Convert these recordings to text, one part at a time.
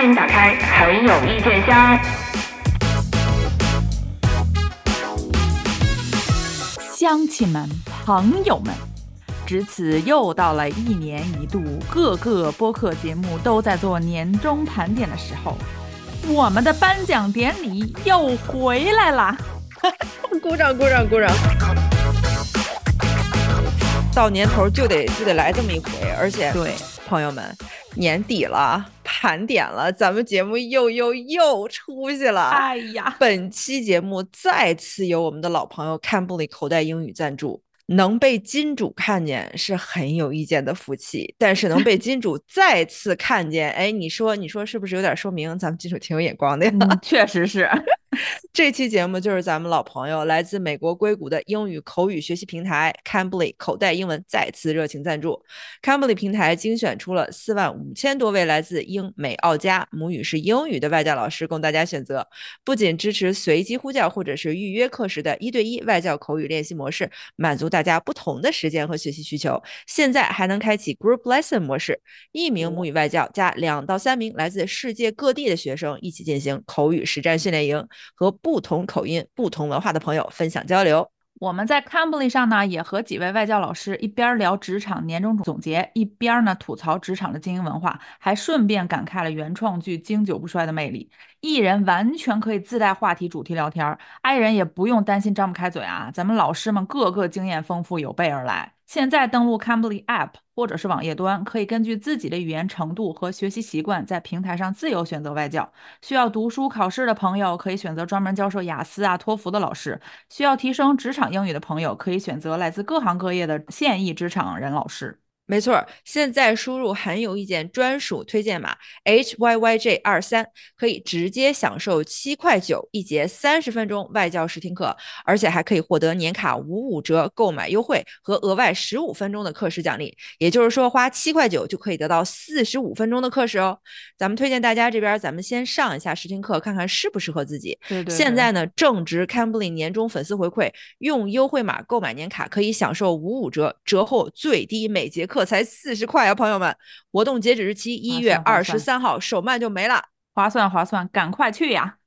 欢迎打开很有意见箱。乡亲们、朋友们，至此又到了一年一度各个播客节目都在做年终盘点的时候，我们的颁奖典礼又回来啦！鼓掌，鼓掌，鼓掌！到年头就得就得来这么一回，而且对，朋友们，年底了，盘点了，咱们节目又又又出息了。哎呀，本期节目再次由我们的老朋友 Cambly 口袋英语赞助。能被金主看见是很有意见的福气，但是能被金主再次看见，哎，你说你说是不是有点说明咱们金主挺有眼光的呀？确实是。这期节目就是咱们老朋友，来自美国硅谷的英语口语学习平台 Cambly 口袋英文再次热情赞助。Cambly 平台精选出了四万五千多位来自英美澳加母语是英语的外教老师供大家选择，不仅支持随机呼叫或者是预约课时的一对一外教口语练习模式，满足大家不同的时间和学习需求，现在还能开启 Group Lesson 模式，一名母语外教加两到三名来自世界各地的学生一起进行口语实战训练营。和不同口音、不同文化的朋友分享交流。我们在 Cambly 上呢，也和几位外教老师一边聊职场年终总结，一边呢吐槽职场的经营文化，还顺便感慨了原创剧经久不衰的魅力。艺人完全可以自带话题主题聊天，i 人也不用担心张不开嘴啊。咱们老师们个个经验丰富，有备而来。现在登录 Cambly App 或者是网页端，可以根据自己的语言程度和学习习惯，在平台上自由选择外教。需要读书考试的朋友，可以选择专门教授雅思啊、托福的老师；需要提升职场英语的朋友，可以选择来自各行各业的现役职场人老师。没错，现在输入含有意见专属推荐码 H Y Y J 二三，可以直接享受七块九一节三十分钟外教试听课，而且还可以获得年卡五五折购买优惠和额外十五分钟的课时奖励。也就是说，花七块九就可以得到四十五分钟的课时哦。咱们推荐大家这边，咱们先上一下试听课，看看适不适合自己。对对。现在呢，正值 Cambly 年终粉丝回馈，用优惠码购买年卡可以享受五五折折后，最低每节课。才四十块啊，朋友们！活动截止日期一月二十三号，手慢就没了，划算划算，赶快去呀！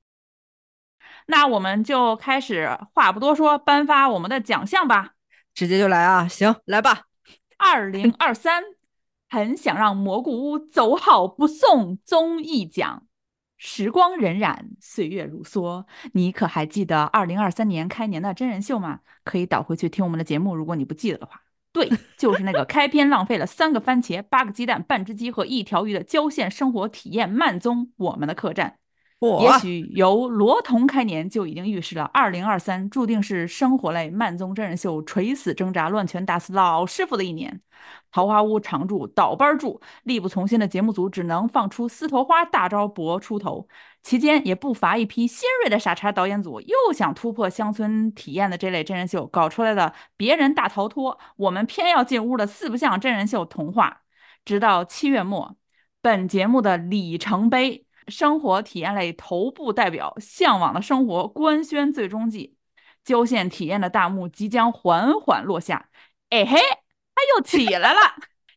那我们就开始，话不多说，颁发我们的奖项吧，直接就来啊！行，来吧。二零二三，很想让蘑菇屋走好不送综艺奖。时光荏苒，岁月如梭，你可还记得二零二三年开年的真人秀吗？可以倒回去听我们的节目，如果你不记得的话。对，就是那个 开篇浪费了三个番茄、八个鸡蛋、半只鸡和一条鱼的郊县生活体验慢综《我们的客栈》。也许由罗彤开年就已经预示了，二零二三注定是生活类慢综真人秀垂死挣扎、乱拳打死老师傅的一年。桃花坞常驻倒班住，力不从心的节目组只能放出丝头花大招博出头。期间也不乏一批新锐的傻叉导演组，又想突破乡村体验的这类真人秀，搞出来的别人大逃脱，我们偏要进屋的四不像真人秀童话。直到七月末，本节目的里程碑。生活体验类头部代表《向往的生活》官宣最终季，郊县体验的大幕即将缓缓落下。哎嘿，它又起来了，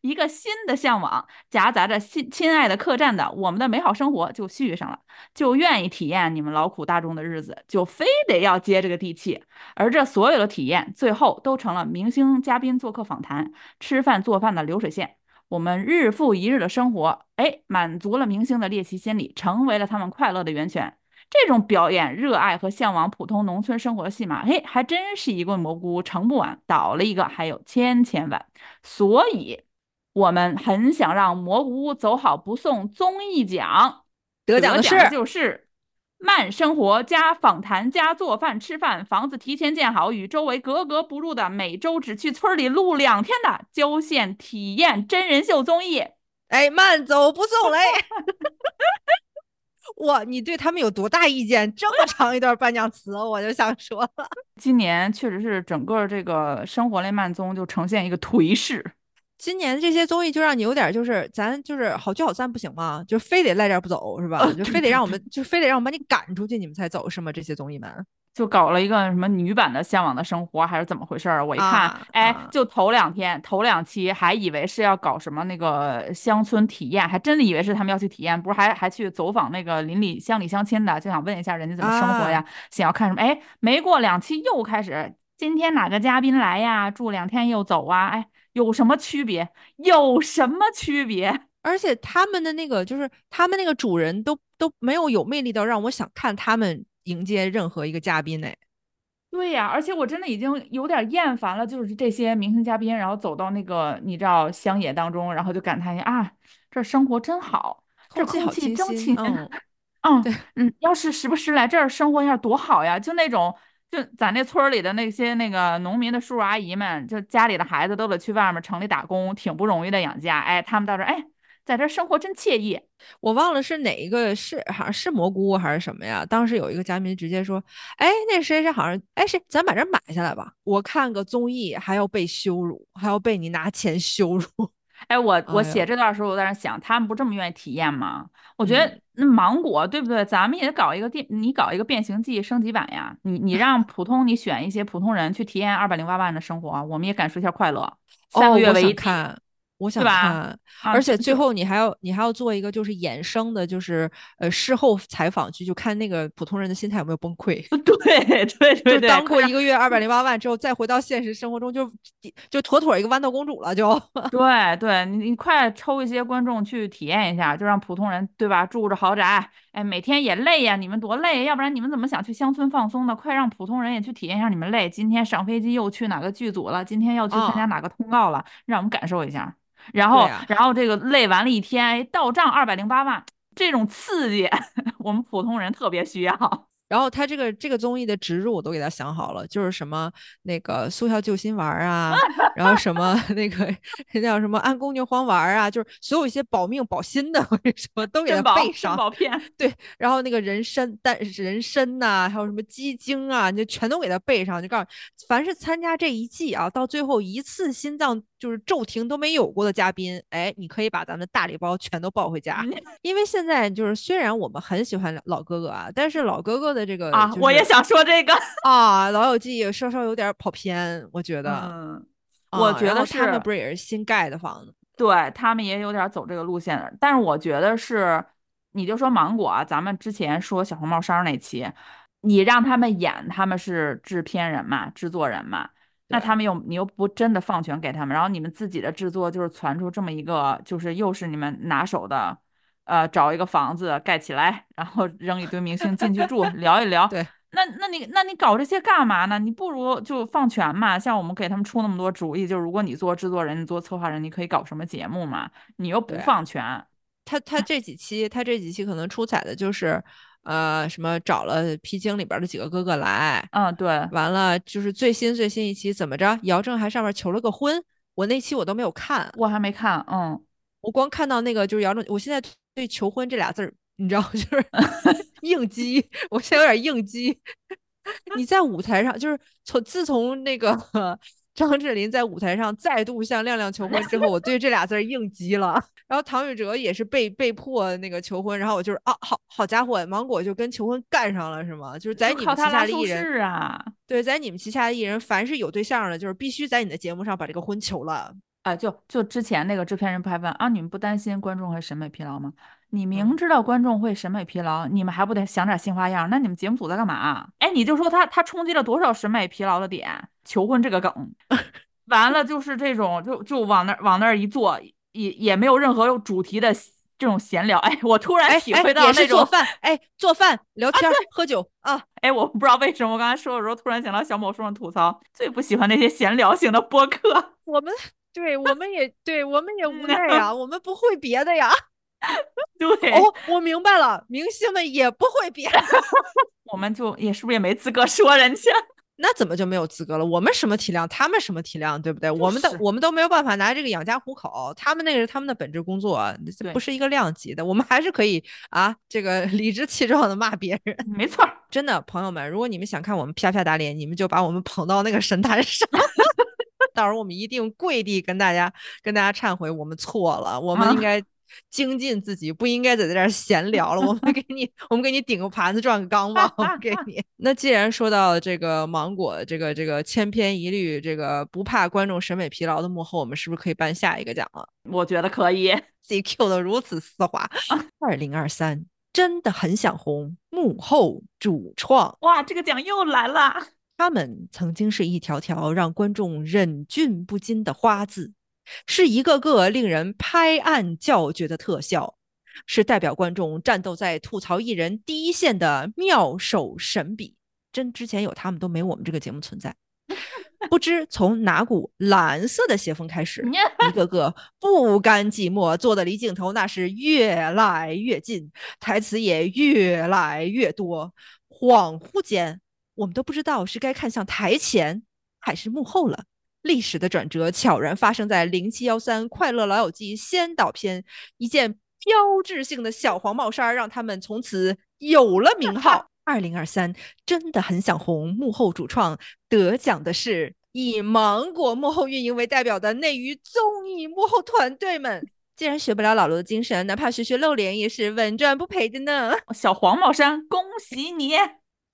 一个新的向往，夹杂着亲亲爱的客栈的我们的美好生活就续上了，就愿意体验你们劳苦大众的日子，就非得要接这个地气。而这所有的体验，最后都成了明星嘉宾做客访谈、吃饭做饭的流水线。我们日复一日的生活，哎，满足了明星的猎奇心理，成为了他们快乐的源泉。这种表演、热爱和向往普通农村生活的戏码，嘿，还真是一棍蘑菇盛不完，倒了一个还有千千万。所以，我们很想让蘑菇屋走好不送综艺奖，得奖的是就是。慢生活加访谈加做饭吃饭，房子提前建好，与周围格格不入的，每周只去村里录两天的郊县体验真人秀综艺。哎，慢走不送嘞！哇，你对他们有多大意见？这么长一段颁奖词，我就想说了，今年确实是整个这个生活类慢综就呈现一个颓势。今年这些综艺就让你有点就是咱就是好聚好散不行吗？就非得赖这不走是吧？就非得让我们就非得让我们把你赶出去，你们才走是吗？这些综艺们就搞了一个什么女版的《向往的生活》，还是怎么回事儿？我一看，啊哎啊，就头两天、头两期还以为是要搞什么那个乡村体验，还真的以为是他们要去体验，不是还还去走访那个邻里乡里乡亲的，就想问一下人家怎么生活呀，想要看什么？哎，没过两期又开始，今天哪个嘉宾来呀？住两天又走啊？哎，有什么区别？有什么区别？而且他们的那个就是他们那个主人都都没有有魅力到让我想看他们迎接任何一个嘉宾哎。对呀，而且我真的已经有点厌烦了，就是这些明星嘉宾，然后走到那个你知道乡野当中，然后就感叹一下啊，这生活真好，这空气好空气清新嗯 嗯对嗯，要是时不时来这儿生活一下多好呀！就那种，就咱那村儿里的那些那个农民的叔叔阿姨们，就家里的孩子都得去外面城里打工，挺不容易的养家。哎，他们到这儿，哎，在这儿生活真惬意。我忘了是哪一个是好像是蘑菇还是什么呀？当时有一个嘉宾直接说：“哎，那谁谁好像哎谁，咱把这买下来吧。我看个综艺还要被羞辱，还要被你拿钱羞辱。哎，我 我写这段时候，我在那想，他们不这么愿意体验吗？我觉得嗯那芒果，对不对？咱们也搞一个电，你搞一个变形记升级版呀。你你让普通，你选一些普通人去体验二百零八万的生活，我们也感受一下快乐。三个月为一哦，看，我想看。啊而且最后你还要你还要做一个就是衍生的，就是呃事后采访剧，就看那个普通人的心态有没有崩溃。对对对就对，快让当过一个月二百零 八万之后，再回到现实生活中就，就妥妥一个豌豆公主了，就。对对，你你快抽一些观众去体验一下，就让普通人对吧，住着豪宅，哎，每天也累呀，你们多累，要不然你们怎么想去乡村放松呢？快让普通人也去体验一下你们累。今天上飞机又去哪个剧组了？今天要去参加啊哪个通告了？让我们感受一下。然后，呀然后这个累完了一天，哎，到账二百零八万，这种刺激，我们普通人特别需要。然后他这个这个综艺的植入我都给他想好了，就是什么那个速效救心丸儿啊，然后什么 那个那叫什么安宫牛黄丸儿啊，就是所有一些保命保心的，我跟你说都给他备上。保片，对，然后那个人参、但人参呐、还有什么鸡精啊，你就全都给他备上。就告诉，凡是参加这一季啊，到最后一次心脏就是骤停都没有过的嘉宾，哎，你可以把咱们的大礼包全都抱回家。嗯因为现在就是虽然我们很喜欢老哥哥啊，但是老哥哥的这个啊，就是我也想说这个。啊，《老友记》稍稍有点跑偏，我觉得。嗯，啊我觉得他们不是也是新盖的房子？对他们也有点走这个路线的，但是我觉得是，你就说芒果啊，咱们之前说小红帽衫儿那期，你让他们演他们是制片人嘛，制作人嘛，那他们又你又不真的放权给他们，然后你们自己的制作就是传出这么一个，就是又是你们拿手的，呃，找一个房子盖起来，然后扔一堆明星进去住，聊一 聊，对，那那你那你搞这些干嘛呢？你不如就放权嘛。像我们给他们出那么多主意，就如果你做制作人，你做策划人，你可以搞什么节目嘛？你又不放权，他他 这几期，他这几期可能出彩的就是，呃，什么找了披荆里边的几个哥哥来，嗯，对，完了就是最新最新一期怎么着，姚正还上面求了个婚，我那期我都没有看，我还没看，嗯，我光看到那个就是姚正，我现在对求婚这俩字儿，你知道 就是 应激，我现在有点应激。你在舞台上，就是从自从那个张智霖在舞台上再度向亮亮求婚之后，我对这俩字儿应激了。然后唐禹哲也是被被迫那个求婚，然后我就是啊，好好家伙，芒果就跟求婚干上了是吗？就是在你们旗下的艺人，视啊。对，在你们旗下的艺人，凡是有对象的，就是必须在你的节目上把这个婚求了。哎，就就之前那个制片人不还问啊，你们不担心观众会审美疲劳吗？你嗯明知道观众会审美疲劳，你们还不得想点新花样？那你们节目组在干嘛？哎，你就说他他冲击了多少审美疲劳的点？求婚这个梗，完了就是这种就就往那儿往那儿一坐，也也没有任何有主题的这种闲聊。哎，我突然体会到那种做饭，哎，做饭、聊天儿、喝酒啊。哎，我不知道为什么我刚才说的时候，突然想到小某书上吐槽，最不喜欢那些闲聊型的播客。我们对，我们也对，我们也无嗯奈呀，我们不会别的呀。对，哦，我明白了，明星们也不会别的，我们就也是不是也没资格说人家？那怎么就没有资格了？我们什么体量，他们什么体量，对不对？我们的我们都没有办法拿这个养家糊口，他们那个是他们的本职工作，这不是一个量级的。我们还是可以啊，这个理直气壮的骂别人。没错，真的，朋友们，如果你们想看我们啪啪打脸，你们就把我们捧到那个神坛上。到时候我们一定跪地跟大家跟大家忏悔，我们错了，我们应啊该精进自己，不应该在这儿闲聊了。我们给你，我们给你顶个盘子，转个缸吧。我们给你。那既然说到这个芒果，这个这个千篇一律，这个不怕观众审美疲劳的幕后，我们是不是可以颁下一个奖了？我觉得可以。自己 Q 的如此丝滑。二零二三真的很想红，幕后主创。哇，这个奖又来了。他们曾经是一条条让观众忍俊不禁的花字。是一个个令人拍案叫绝的特效，是代表观众战斗在吐槽艺人第一线的妙手神笔。真之前有他们都没我们这个节目存在。不知从哪股蓝色的邪风开始，一个 个不甘寂寞，坐的离镜头那是越来越近，台词也越来越多。恍惚间，我们都不知道是该看向台前还是幕后了。历史的转折悄然发生在零七幺三《快乐老友记》先导片，一件标志性的小黄帽衫让他们从此有了名号。二零二三真的很想红，幕后主创得奖的是以芒果幕后运营为代表的内娱综艺幕后团队们。既然学不了老罗的精神，哪怕学学露脸也是稳赚不赔的呢。小黄帽衫，恭喜你！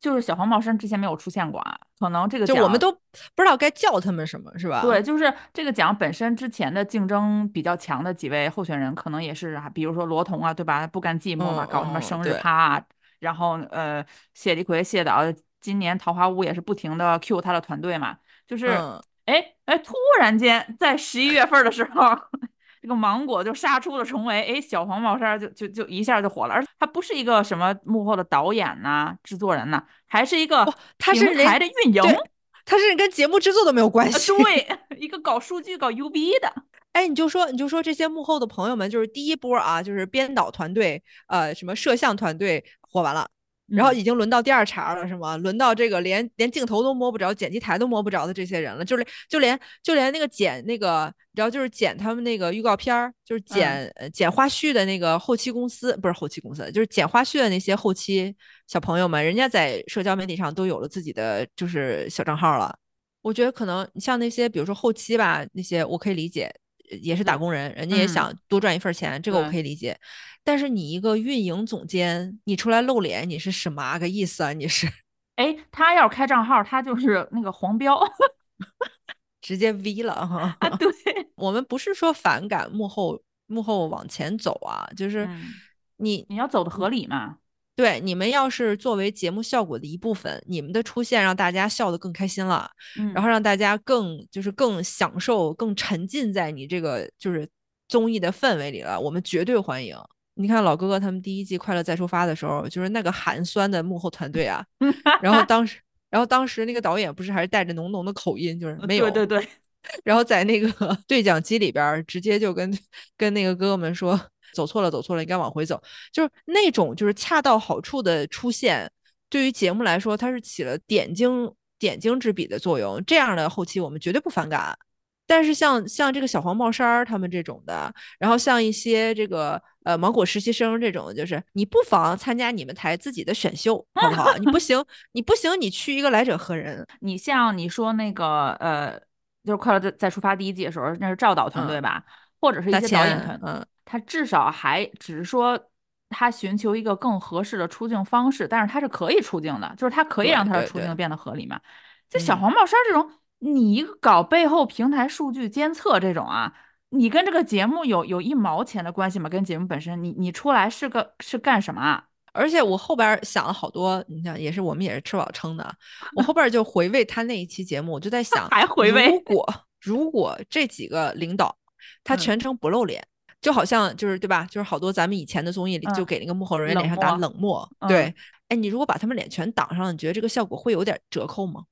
就是小黄帽衫之前没有出现过啊，可能这个就我们都不知道该叫他们什么，是吧？对，就是这个奖本身之前的竞争比较强的几位候选人，可能也是啊，比如说罗彤啊，对吧？不甘寂寞嘛，搞什么生日趴啊，然后呃，谢立奎谢导今年桃花坞也是不停的 Q 他的团队嘛，就是哎哎，突然间在十一月份的时候。这个芒果就杀出了重围，哎，小黄帽衫就就就一下就火了，而他不是一个什么幕后的导演呐、制作人呐，还是一个他是台的运营，他是跟节目制作都没有关系。对，一个搞数据、搞 UB 的。哎，你就说，你就说这些幕后的朋友们，就是第一波啊，就是编导团队，呃，什么摄像团队火完了。然后已经轮到第二茬了，是吗？轮到这个连连镜头都摸不着、剪辑台都摸不着的这些人了，就连就连就连那个剪那个，然后就是剪他们那个预告片儿，就是剪剪花絮的那个后期公司，不是后期公司，就是剪花絮的那些后期小朋友们，人家在社交媒体上都有了自己的就是小账号了。我觉得可能像那些，比如说后期吧，那些我可以理解。也是打工人，人家也想多赚一份钱，这个我可以理解。但是你一个运营总监，你出来露脸，你是什么个意思啊？你是？哎，他要是开账号，他就是那个黄标，直接 V 了哈。啊，对，我们不是说反感幕后幕后往前走啊，就是你你要走的合理嘛。对，你们要是作为节目效果的一部分，你们的出现让大家笑得更开心了，然后让大家更就是更享受、更沉浸在你这个就是综艺的氛围里了，我们绝对欢迎。你看老哥哥他们第一季《快乐再出发》的时候，就是那个寒酸的幕后团队啊，然后当时，然后当时那个导演不是还是带着浓浓的口音，就是没有对对对，然后在那个 对讲机里边直接就跟跟那个哥哥们说。走错了，走错了，应该往回走。就是那种就是恰到好处的出现，对于节目来说，它是起了点睛点睛之笔的作用。这样的后期我们绝对不反感。但是像像这个小黄帽衫儿他们这种的，然后像一些这个呃芒果实习生这种，就是你不妨参加你们台自己的选秀，好不好？你不行，你不行，你去一个来者何人？你像你说那个呃，就是快乐在在出发第一季的时候，那是赵导团队吧，或者是一些导演团，嗯。他至少还只是说，他寻求一个更合适的出镜方式，但是他是可以出镜的，就是他可以让他的出镜变得合理嘛。就小黄帽衫这种，你一个搞背后平台数据监测这种啊，你跟这个节目有有一毛钱的关系吗？跟节目本身，你你出来是个是干什么啊？而且我后边想了好多，你想也是我们也是吃饱撑的，我后边就回味他那一期节目，我就在想，还回味，如果如果这几个领导他全程不露脸。就好像就是对吧？就是好多咱们以前的综艺里就给那个幕后人员脸上打冷漠。对，哎，你如果把他们脸全挡上了，你觉得这个效果会有点折扣吗？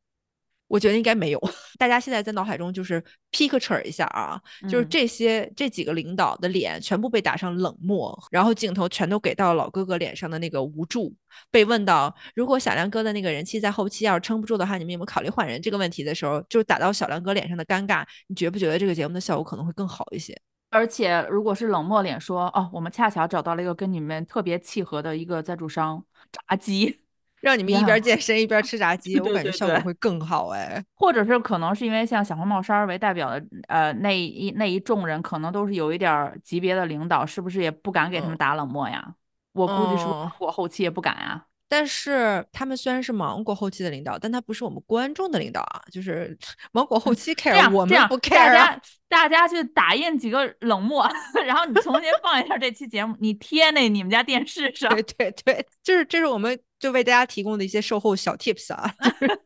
我觉得应该没有。大家现在在脑海中就是 picture 一下啊，就是这些这几个领导的脸全部被打上冷漠，然后镜头全都给到老哥哥脸上的那个无助。被问到如果小梁哥的那个人气在后期要是撑不住的话，你们有没有考虑换人这个问题的时候，就打到小梁哥脸上的尴尬，你觉不觉得这个节目的效果可能会更好一些？而且，如果是冷漠脸说，哦，我们恰巧找到了一个跟你们特别契合的一个赞助商，炸鸡，让你们一边健身一边吃炸鸡，我感觉效果会更好哎。或者是可能是因为像小红帽衫儿为代表的，呃，那一那一众人可能都是有一点儿级别的领导，是不是也不敢给他们嗯打冷漠呀？我估计是我后期也不敢啊。但是他们虽然是芒果后期的领导，但他不是我们观众的领导啊，就是 芒果后期 care，我们不大 care 啊。家大家去打印几个冷漠，然后你重新放一下这期节目，你贴那你们家电视上对。对 对，就是这是我们就为大家提供的一些售后小 tips 啊。就是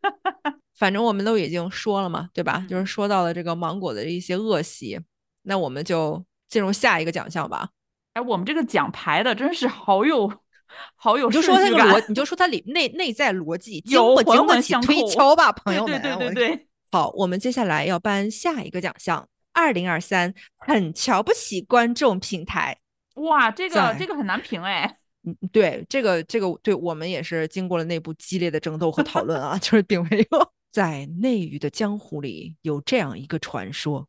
反正我们都已经说了嘛，对吧？就是嗯说到了这个芒果的一些恶习，那我们就进入下一个奖项吧。哎，我们这个奖牌的真是好有好有你就说顺序感它个逻，你就说它里内内在逻辑经有不经得起推敲吧，朋友们。对对对对对，好，我们接下来要颁下一个奖项，二零二三很瞧不起观众平台。哇，这个这个很难评哎。嗯，对，这个这个，对我们也是经过了内部激烈的争斗和讨论啊，就是并没有在内娱的江湖里有这样一个传说：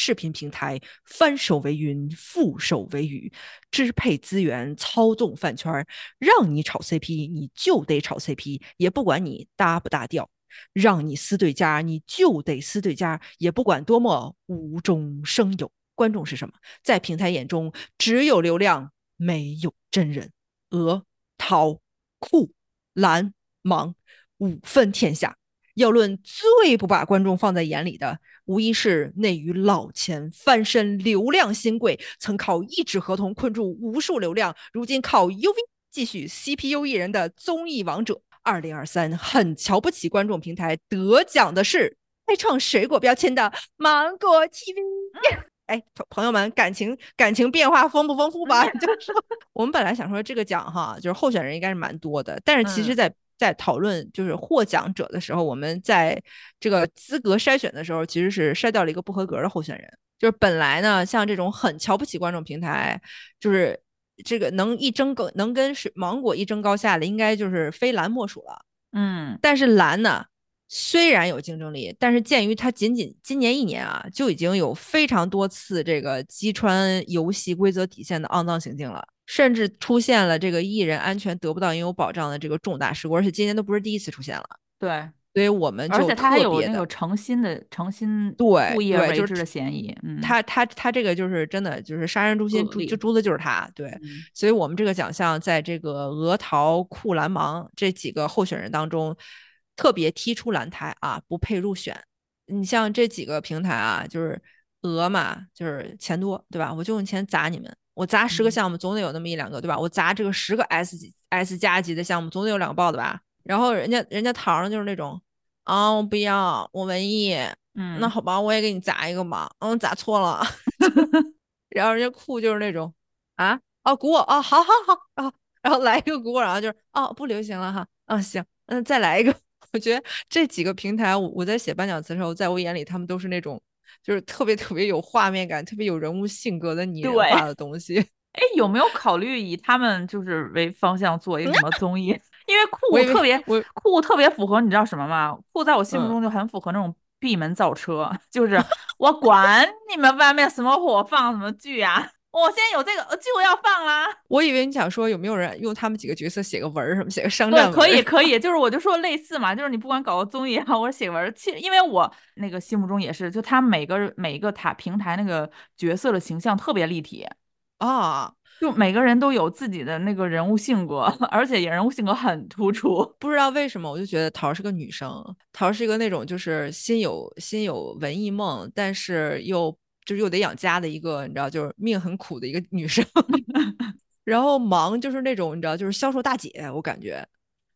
视频平台翻手为云，覆手为雨，支配资源，操纵饭圈，让你炒 CP，你就得炒 CP，也不管你搭不搭调。让你撕对家，你就得撕对家，也不管多么无中生有。观众是什么？在平台眼中，只有流量，没有真人。鹅、桃、酷、蓝、芒五分天下。要论最不把观众放在眼里的，无疑是内娱老钱翻身流量新贵，曾靠一纸合同困住无数流量，如今靠 UV 继续 CPU 艺人的综艺王者。二零二三很瞧不起观众平台，得奖的是开创水果标签的芒果 TV。哎，朋朋友们，感情感情变化丰不丰富吧？就是说我们本来想说这个奖哈，就是候选人应该是蛮多的，但是其实嗯在，在讨论就是获奖者的时候，我们在这个资格筛选的时候，其实是筛掉了一个不合格的候选人。就是本来呢，像这种很瞧不起观众平台，就是这个能一争高，能跟是芒果一争高下的，应该就是非蓝莫属了。嗯但是蓝呢，虽然有竞争力，但是鉴于它仅仅今年一年啊，就已经有非常多次这个击穿游戏规则底线的肮脏行径了，甚至出现了这个艺人安全得不到应有保障的这个重大事故，而且今年都不是第一次出现了，对，所以我们就而且他还有别的那个诚心的诚心对故意对就是为之的嫌疑。嗯，他他他这个就是真的就是杀人诛心，诛就诛的就是他，对，嗯所以我们这个奖项在这个鹅桃、酷蓝芒这几个候选人当中，特别踢出蓝台啊，不配入选。你像这几个平台啊，就是鹅嘛，就是钱多，对吧？我就用钱砸你们，我砸十个嗯项目，总得有那么一两个，对吧？我砸这个十个 S 级 S 加级的项目，总得有两个爆的吧？然后人家人家桃儿就是那种，啊，我不要，我文艺，嗯，那好吧，我也给你砸一个吧。嗯，砸错了。然后人家酷就是那种啊，哦，鼓我，哦，好好好，然后然后来一个鼓我，然后就是哦，不流行了哈，嗯，行，嗯，再来一个。我觉得这几个平台，我我在写颁奖词的时候，在我眼里，他们都是那种就是特别特别有画面感、特别有人物性格的拟人化的东西。哎，有没有考虑以他们就是为方向做一个什么综艺？因为酷我特别我酷特别符合，你知道什么吗？酷在我心目嗯中就很符合那种闭门造车，就是我管你们外面什么火放什么剧啊，我现在有这个呃剧我要放啦。我以为你想说有没有人用他们几个角色写个文儿什么，写个商，战文可以可以，就是我就说类似嘛，就是你不管搞个综艺也好，或者写文儿，其实因为我那个心目中也是，就他每个每一个塔平台那个角色的形象特别立体，啊。就每个人都有自己的那个人物性格，而且也人物性格很突出。不知道为什么，我就觉得桃儿是个女生，桃儿是一个那种就是心有心有文艺梦，但是又就是又得养家的一个，你知道，就是命很苦的一个女生。然后忙就是那种你知道，就是销售大姐，我感觉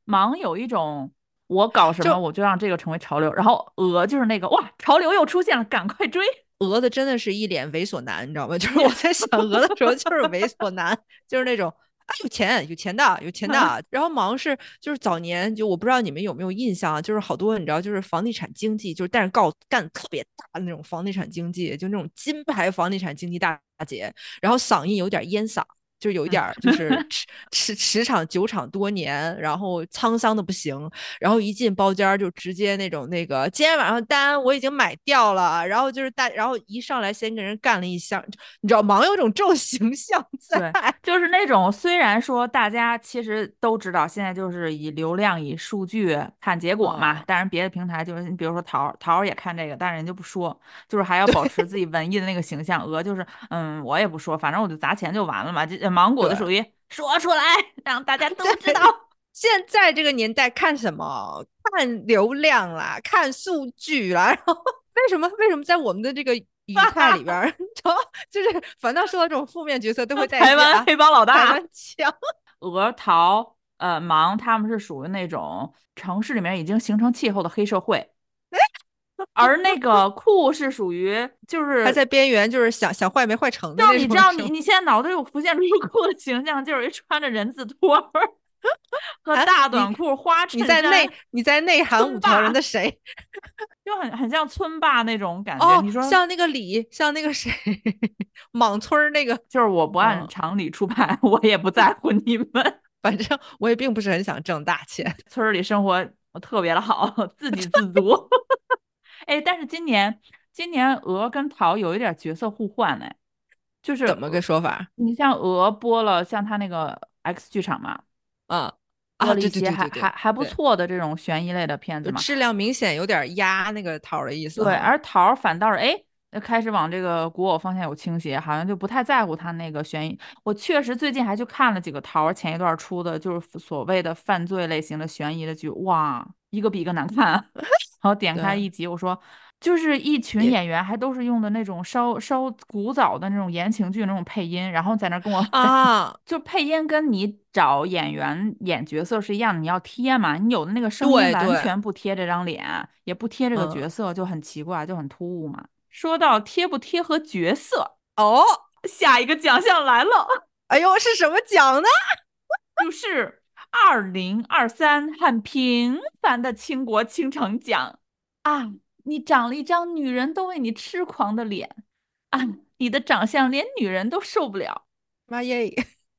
忙有一种我搞什就么我就让这个成为潮流，然后鹅就是那个哇潮流又出现了，赶快追。鹅的真的是一脸猥琐男，你知道吗？就是我在想鹅的时候，就是猥琐男，就是那种啊有钱有钱的有钱的。然后忙是就是早年就我不知道你们有没有印象啊，就是好多你知道就是房地产经济，就是但是告干特别大的那种房地产经济，就那种金牌房地产经济大姐，然后嗓音有点烟嗓。就有一点儿就是驰驰驰骋酒场多年，然后沧桑的不行，然后一进包间儿就直接那种那个今天晚上单我已经买掉了，然后就是大，然后一上来先给人干了一箱，你知道盲有种这种 形象在，就是那种虽然说大家其实都知道现在就是以流量以数据看结果嘛，嗯当然别的平台就是你比如说桃儿桃儿也看这个，但是人就不说，就是还要保持。自己文艺的那个形象，鹅就是嗯我也不说，反正我就砸钱就完了嘛，这芒果的属于说出来让大家都知道。现在这个年代看什么？看流量啦，看数据啦。然后为什么为什么在我们的这个语态里边儿，你知道，就是反倒说到这种负面角色都会带一些台湾啊黑帮老台大湾腔。鹅桃呃芒他们是属于那种城市里面已经形成气候的黑社会。而那个酷是属于就是还在边缘，就是想想坏没坏成的就是你知道，你你现在脑袋有浮现出酷的形象，就是一穿着人字拖儿 和哎大短裤、花衬你在内，你在内涵村五条人的谁？就很很像村霸那种感觉。哦你说，像那个李，像那个谁，莽村那个，就是我不按嗯常理出牌，我也不在乎你们。反正我也并不是很想挣大钱。村儿里生活特别的好，自给自足。哎，但是今年今年鹅跟桃有一点角色互换呢，就是怎么个说法？你像鹅播了像他那个 X 剧场嘛，啊播啊，对了一些还对对对对，还还不对，错的这种悬疑类的片子嘛。质量明显有点压那个桃的意思对，哈而桃反倒是哎，呃开始往这个古偶方向有倾斜，好像就不太在乎他那个悬疑。我确实最近还去看了几个桃儿前一段出的，就是所谓的犯罪类型的悬疑的剧，哇，一个比一个难看啊。然后点开一集，我说。就是一群演员，还都是用的那种稍稍古早的那种言情剧那种配音，然后在那儿跟我啊，就配音跟你找演员演角色是一样的，你要贴嘛，你有的那个声音完全不贴这张脸，也不贴这个嗯角色，就很奇怪，就很突兀嘛。说到贴不贴合角色，哦，下一个奖项来了，哎呦，是什么奖呢？就是二零二三很平凡的倾国倾城奖啊！你长了一张女人都为你痴狂的脸啊！你的长相连女人都受不了。妈耶！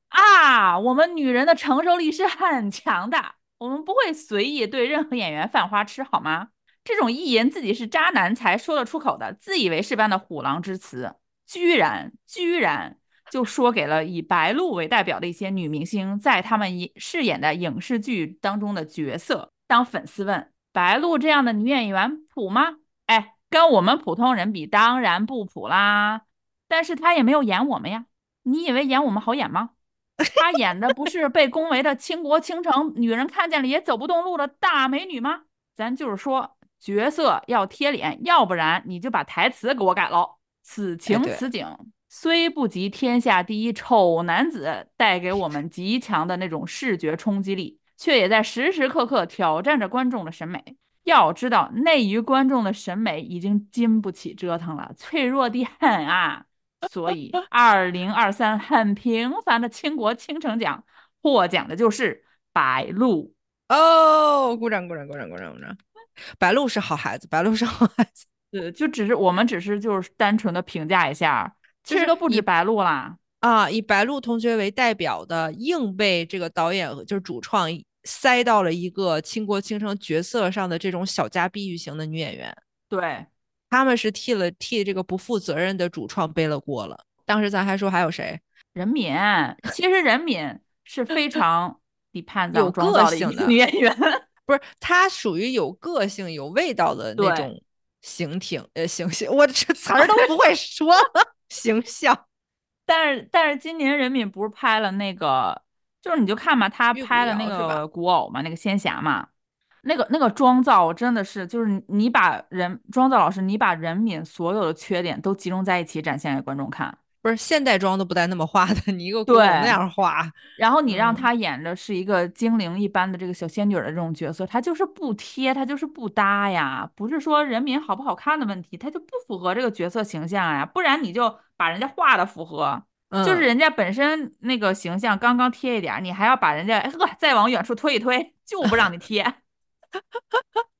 啊，我们女人的承受力是很强的，我们不会随意对任何演员犯花痴，好吗？这种意淫自己是渣男才说得出口的自以为是般的虎狼之词，居然居然就说给了以白鹿为代表的一些女明星在她们以饰演的影视剧当中的角色。当粉丝问白鹿这样的女演员普吗？哎，跟我们普通人比，当然不普啦。但是她也没有演我们呀，你以为演我们好演吗？她演的不是被恭维的倾国倾城，女人看见了也走不动路的大美女吗？咱就是说，角色要贴脸，要不然你就把台词给我改了。此情此景，虽不及天下第一丑男子带给我们极强的那种视觉冲击力，却也在时时刻刻挑战着观众的审美。要知道，内娱观众的审美已经经不起折腾了，脆弱的很啊。所以，二零二三很平凡的倾国倾城奖获奖的就是白鹿。哦，鼓掌鼓掌鼓掌鼓掌鼓掌！白鹿是好孩子，白鹿是好孩子。对，就只是我们只是就是单纯的评价一下，其实都不止白鹿啦。啊，以白鹿同学为代表的，硬被这个导演就是主创塞到了一个倾国倾城角色上的这种小家碧玉型的女演员，对，他们是替了替这个不负责任的主创背了锅了。当时咱还说还有谁任敏，其实任敏是非常 底盘有个性的女演员。不是，他属于有个性、有味道的那种形挺呃形象，我这词儿都 不会说了，形象。但是但是今年任敏不是拍了那个，就是你就看嘛，他拍了那个古偶嘛，那个仙侠嘛，那个那个妆造真的是，就是你你把人妆造老师，你把任敏所有的缺点都集中在一起展现给观众看，不是现代妆都不带那么画的，你一个古偶那样画，然后你让嗯她演的是一个精灵一般的这个小仙女的这种角色，她就是不贴，她就是不搭呀，不是说人民好不好看的问题，她就不符合这个角色形象呀，不然你就把人家画的符合。就是嗯人家本身那个形象刚刚贴一点，你还要把人家再往远处推一推，就不让你贴。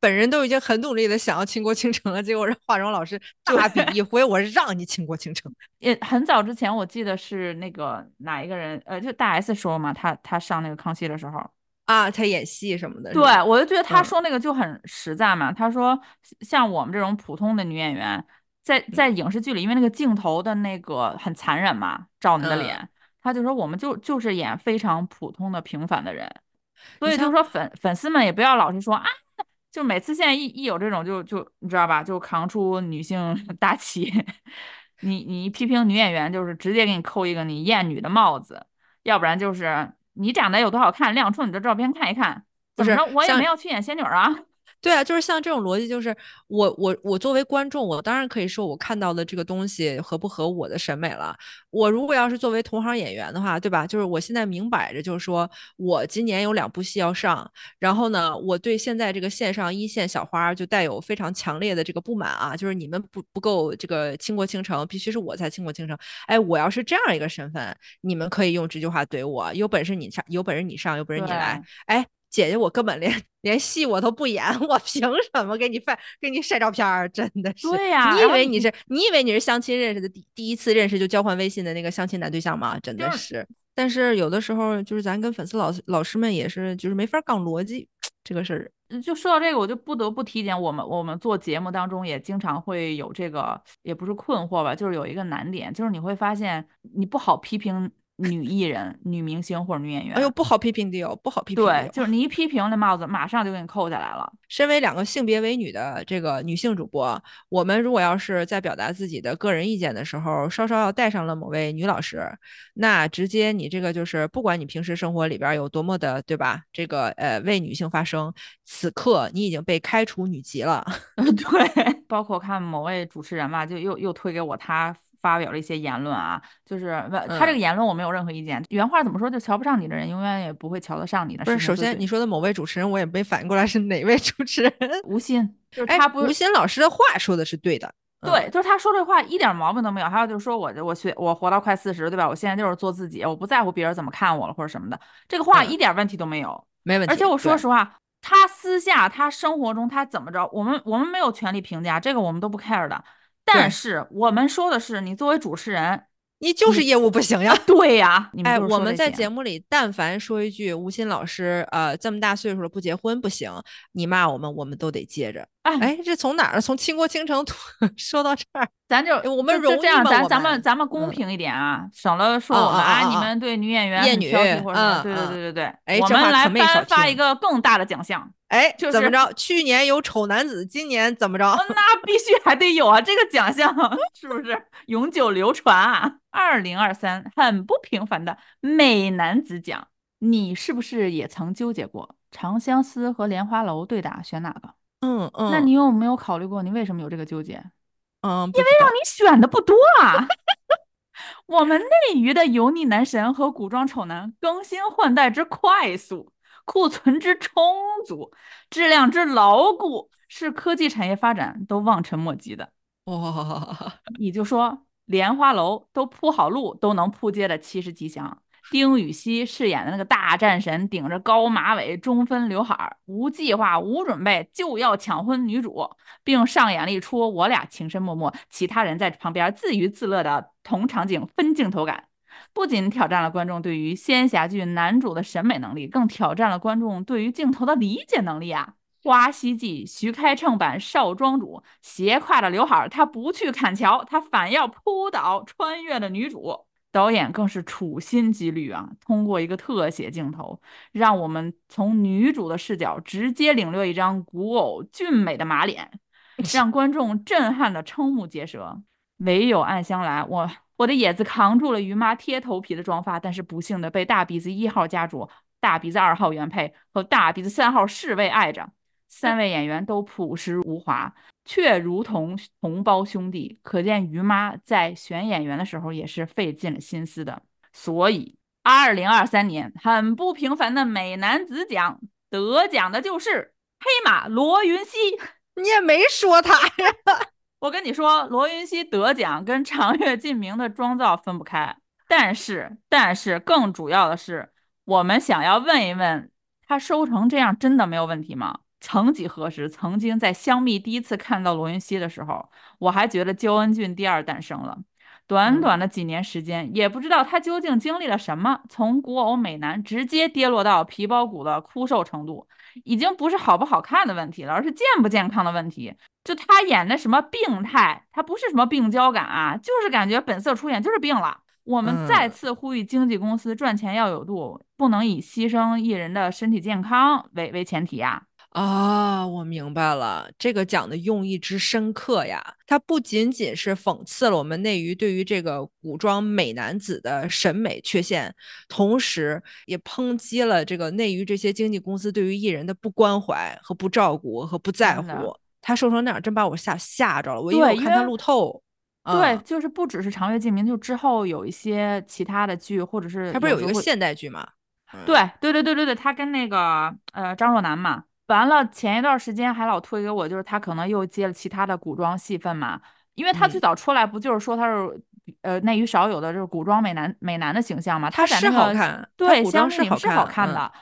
本人都已经很努力的想要倾国倾城了，结果让化妆老师 大笔一挥，我让你倾国倾城。也很早之前，我记得是那个哪一个人，呃，就大 S 说嘛，他他上那个康熙的时候，啊，他演戏什么的，对我就觉得他嗯说那个就很实在嘛。他说像我们这种普通的女演员，在嗯在影视剧里，因为那个镜头的那个很残忍嘛，照你的嗯脸，他就说我们就就是演非常普通的平凡的人，所以就说粉粉丝们也不要老是说啊。就每次现在一一有这种就就你知道吧，就扛出女性 大旗，你你一批评女演员，就是直接给你扣一个你厌女的帽子，要不然就是你长得有多好看，亮出你的照片看一看。怎么着，我也没有去演仙女啊。对啊，就是像这种逻辑，就是我我我作为观众，我当然可以说我看到的这个东西合不合我的审美了。我如果要是作为同行演员的话，对吧？就是我现在明摆着就是说我今年有两部戏要上，然后呢，我对现在这个线上一线小花就带有非常强烈的这个不满啊，就是你们不不够这个倾国倾城，必须是我才倾国倾城。哎，我要是这样一个身份，你们可以用这句话怼我，有本事你上，有本事你上，有本事你来。哎，姐姐，我根本连连戏我都不演，我凭什么给你发给你晒照片儿？真的是，对呀你以为你是你以为你是相亲认识的第第一次认识就交换微信的那个相亲男对象吗？真的是是。但是有的时候就是咱跟粉丝老老师们也是就是没法杠逻辑这个事儿。呃就说到这个，我就不得不提点我们，我们做节目当中也经常会有这个，也不是困惑吧，就是有一个难点，就是你会发现你不好批评女艺人、女明星或者女演员。哎呦，不好批评的哟，不好批评对，就是你一批评，那帽子马上就给你扣下来了。身为两个性别为女的这个女性主播，我们如果要是在表达自己的个人意见的时候，稍稍要带上了某位女老师，那直接你这个就是，不管你平时生活里边有多么的，对吧？这个呃为女性发声，此刻你已经被开除女籍了。对，包括看某位主持人嘛，就又又推给我他发表了一些言论啊，就是问他这个嗯言论我没有任何意见，原话怎么说，就瞧不上你的人永远也不会瞧得上你的。不是，首先你说的某位主持人，我也没反应过来是哪位主持人。吴昕，就是哎他，不吴。昕老师的话说的是对的。嗯对，就是他说这话一点毛病都没有。还有就是说我我学我活到快四十，对吧？我现在就是做自己，我不在乎别人怎么看我了或者什么的，这个话嗯一点问题都没有。没问题。而且我说实话，他私下他生活中他怎么着，我们我们没有权利评价，这个我们都不 care 的。但是我们说的是，你作为主持人，你就是业务不行呀。对呀，哎，我们在节目里，但凡说一句吴昕老师，呃，这么大岁数了不结婚不行，你骂我们，我们都得接着。哎哎，这从哪儿？从倾国倾城 说到这儿，咱就哎我们就就这样，咱咱们们咱们公嗯平一点啊，省了说哦我们啊，你们对女演员厌女嗯对对嗯对对对，我们来颁发一个更大的奖项，哎，就是怎么着？去年有丑男子，今年怎么着？那必须还得有啊，这个奖项 是不是永久流传啊？二零二三很不平凡的美男子奖，你是不是也曾纠结过长相思和莲花楼对打选哪个？嗯嗯，那你有没有考虑过你为什么有这个纠结？嗯，因为让你选的不多啊。我们内娱的油腻男神和古装丑男更新换代之快速，库存之充足，质量之牢固，是科技产业发展都望尘莫及的。哇，你就说莲花楼都铺好路都能扑街的七十吉祥，丁禹兮饰演的那个大战神，顶着高马尾、中分刘海儿，无计划、无准备就要抢婚女主，并上演了一出我俩情深脉脉，其他人在旁边自娱自乐的同场景分镜头感。不仅挑战了观众对于仙侠剧男主的审美能力，更挑战了观众对于镜头的理解能力啊！花西记徐开骋版少庄主，斜挎着刘海儿，他不去砍桥，他反要扑倒穿越的女主。导演更是处心积虑啊，通过一个特写镜头，让我们从女主的视角直接领略一张古偶俊美的马脸，让观众震撼的瞠目结舌。唯有暗香来，我我的野子扛住了于妈贴头皮的妆发，但是不幸的被大鼻子一号家主、大鼻子二号原配和大鼻子三号侍卫爱着。三位演员都朴实无华，却如同同胞兄弟，可见于妈在选演员的时候也是费尽了心思的。所以，二零二三年很不平凡的美男子奖得奖的就是黑马罗云熙。你也没说他呀。我跟你说，罗云熙得奖跟长月烬明的妆造分不开。但是，但是更主要的是，我们想要问一问，他收成这样真的没有问题吗？曾几何时，曾经在香蜜第一次看到罗云熙的时候，我还觉得焦恩俊第二诞生了。短短的几年时间，也不知道他究竟经历了什么，从古偶美男直接跌落到皮包骨的枯瘦程度，已经不是好不好看的问题了，而是健不健康的问题。就他演的什么病态，他不是什么病娇感啊，就是感觉本色出演就是病了。我们再次呼吁经纪公司赚钱要有度，不能以牺牲艺人的身体健康为为前提呀。啊，我明白了，这个讲的用意之深刻呀！它不仅仅是讽刺了我们内娱对于这个古装美男子的审美缺陷，同时也抨击了这个内娱这些经纪公司对于艺人的不关怀和不照顾和不在乎。他瘦成那样，真把我吓吓着了。我因为我看他路透，对，就是不只是长月烬明，就之后有一些其他的剧，或者是他不是有一个现代剧吗？对对对对对对，他跟那个呃张若楠嘛。完了，前一段时间还老推给我，就是他可能又接了其他的古装戏份嘛，因为他最早出来不就是说他是呃内娱少有的就是古装美男美男的形象嘛，他是好看，对，相是是好看的，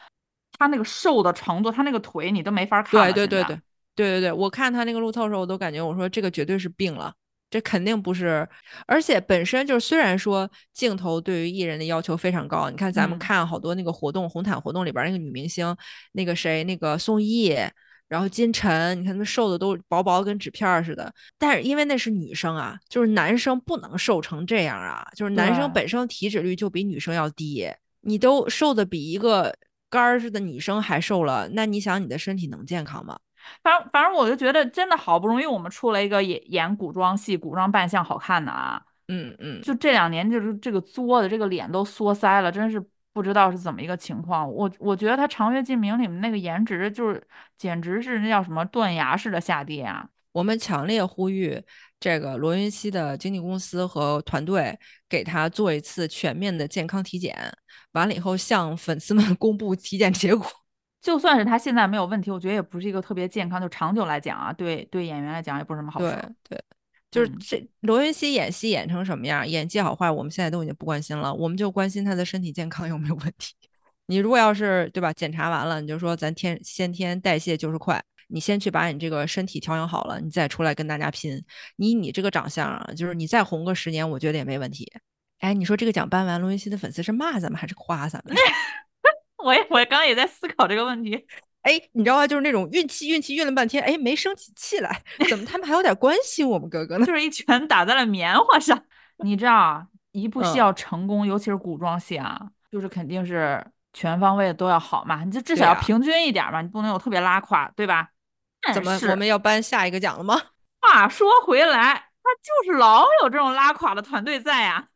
他那个瘦的程度，他那个腿你都没法看，对对对对对对对，我看他那个路透的时候，我都感觉我说这个绝对是病了。这肯定不是，而且本身就是虽然说镜头对于艺人的要求非常高，你看咱们看好多那个活动红毯活动里边那个女明星，那个谁那个宋轶，然后金晨，你看他们瘦的都薄薄跟纸片似的，但是因为那是女生啊，就是男生不能瘦成这样啊，就是男生。本身体脂率就比女生要低，你都瘦的比一个杆儿似的女生还瘦了，那你想你的身体能健康吗？反正反正我就觉得真的好不容易我们出了一个演演古装戏、古装扮相好看的啊，嗯嗯，就这两年就是这个作的这个脸都缩腮了，真是不知道是怎么一个情况。我我觉得他《长月烬明》里面那个颜值就是简直是那叫什么断崖式的下跌啊！我们强烈呼吁这个罗云熙的经纪公司和团队给他做一次全面的健康体检，完了以后向粉丝们公布体检结果。就算是他现在没有问题，我觉得也不是一个特别健康。就长久来讲啊，对对演员来讲也不是什么好事。对对，就是这罗云熙演戏演成什么样，演技好坏，我们现在都已经不关心了，我们就关心他的身体健康有没有问题。你如果要是对吧，检查完了，你就说咱天先天代谢就是快，你先去把你这个身体调养好了，你再出来跟大家拼。你你这个长相，啊，就是你再红个十年，我觉得也没问题。哎，你说这个奖颁完，罗云熙的粉丝是骂咱们还是夸咱们？我也我刚刚也在思考这个问题，哎，你知道吗？就是那种运气运气运了半天，哎，没生起气来，怎么他们还有点关心我们哥哥呢？就是一拳打在了棉花上。你知道，一部戏要成功，尤其是古装戏啊，就是肯定是全方位的都要好嘛，你就至少要平均一点嘛，你不能有特别拉垮，对吧？怎么我们要颁下一个奖了吗？话说回来，他就是老有这种拉垮的团队在呀，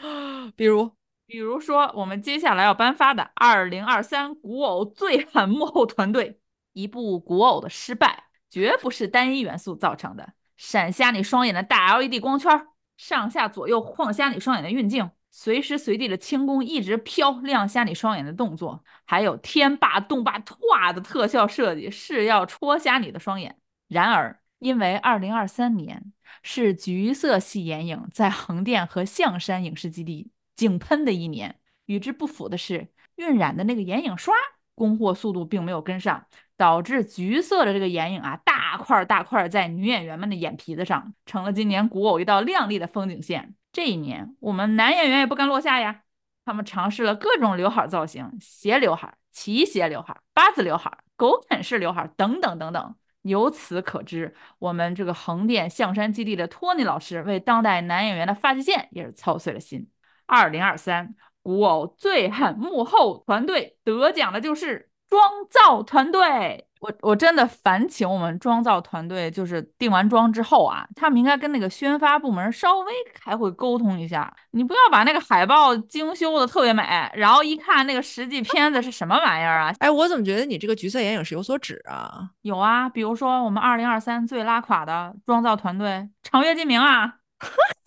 比如。比如说，我们接下来要颁发的二零二三古偶最狠幕后团队，一部古偶的失败绝不是单一元素造成的。闪瞎你双眼的大 LED 光圈，上下左右晃瞎你双眼的运镜，随时随地的轻功一直飘亮瞎你双眼的动作，还有天霸动霸唰的特效设计，是要戳瞎你的双眼。然而，因为二零二三年是橘色系眼影在横店和象山影视基地。井喷的一年，与之不符的是，晕染的那个眼影刷供货速度并没有跟上，导致橘色的这个眼影啊，大块大块在女演员们的眼皮子上，成了今年古偶一道亮丽的风景线。这一年，我们男演员也不甘落下呀，他们尝试了各种刘海造型，斜刘海、齐斜刘海、八字刘海、狗啃式刘海等等等等。由此可知，我们这个横店象山基地的托尼老师为当代男演员的发际线也是操碎了心。二零二三古偶最狠幕后团队得奖的就是妆造团队。我我真的烦请我们妆造团队，就是定完妆之后啊，他们应该跟那个宣发部门稍微开会沟通一下。你不要把那个海报精修的特别美，然后一看那个实际片子是什么玩意儿啊？哎，我怎么觉得你这个橘色眼影是有所指啊？有啊，比如说我们二零二三最拉垮的妆造团队长月烬明啊。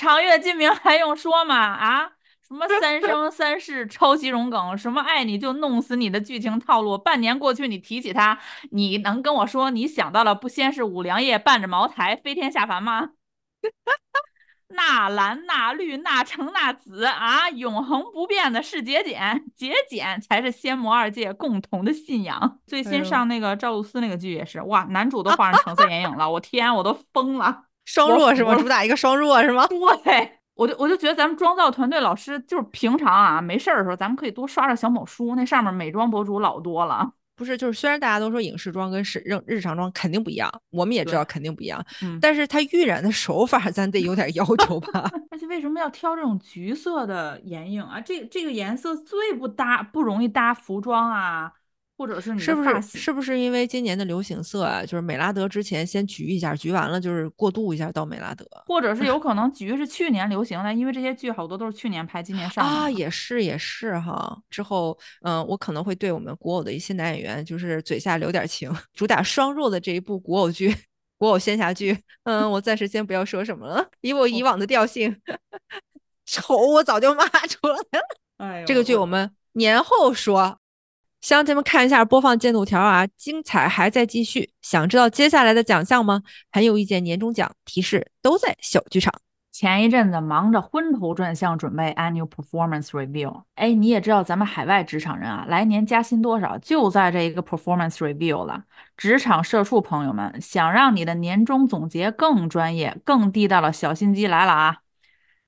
长月烬明还用说吗？啊，什么 三生三世抄袭荣梗，什么爱你就弄死你的剧情套路，半年过去你提起他，你能跟我说你想到了不先是五粮液伴着茅台飞天下凡吗？那蓝那绿那橙那紫啊，永恒不变的是节俭，节俭才是仙魔二界共同的信仰。最新上那个赵露思那个剧也是，哇，男主都画上橙色眼影了，我天，我都疯了。双弱是吗？主打一个双弱是吗？对，我就我就觉得咱们妆造团队老师就是平常啊没事儿的时候，咱们可以多刷刷小某书，那上面美妆博主老多了。不是，就是虽然大家都说影视妆跟是日日常妆肯定不一样，我们也知道肯定不一样，嗯，但是它晕染的手法咱得有点要求吧。而且为什么要挑这种橘色的眼影啊？这这个颜色最不搭，不容易搭服装啊。或者是你是不是是不是因为今年的流行色啊？就是美拉德之前先橘一下，橘完了就是过渡一下到美拉德，或者是有 可能橘是去年流行的，因为这些剧好多都是去年拍，今年上啊，也是也是哈。之后嗯，我可能会对我们国偶的一些男演员就是嘴下留点情。主打双弱的这一部国偶剧，国偶仙侠剧，嗯，我暂时先不要说什么了，以我以往的调性，丑我早就骂出来了。哎，这个剧我们年后说。乡亲们看一下播放进度条啊，精彩还在继续。想知道接下来的奖项吗？很有意见年终奖提示都在小剧场。前一阵子忙着昏头转向准备 annual performance review，哎，你也知道咱们海外职场人啊，来年加薪多少就在这一个 performance review 了。职场社畜朋友们，想让你的年终总结更专业、更地道的小心机来了啊！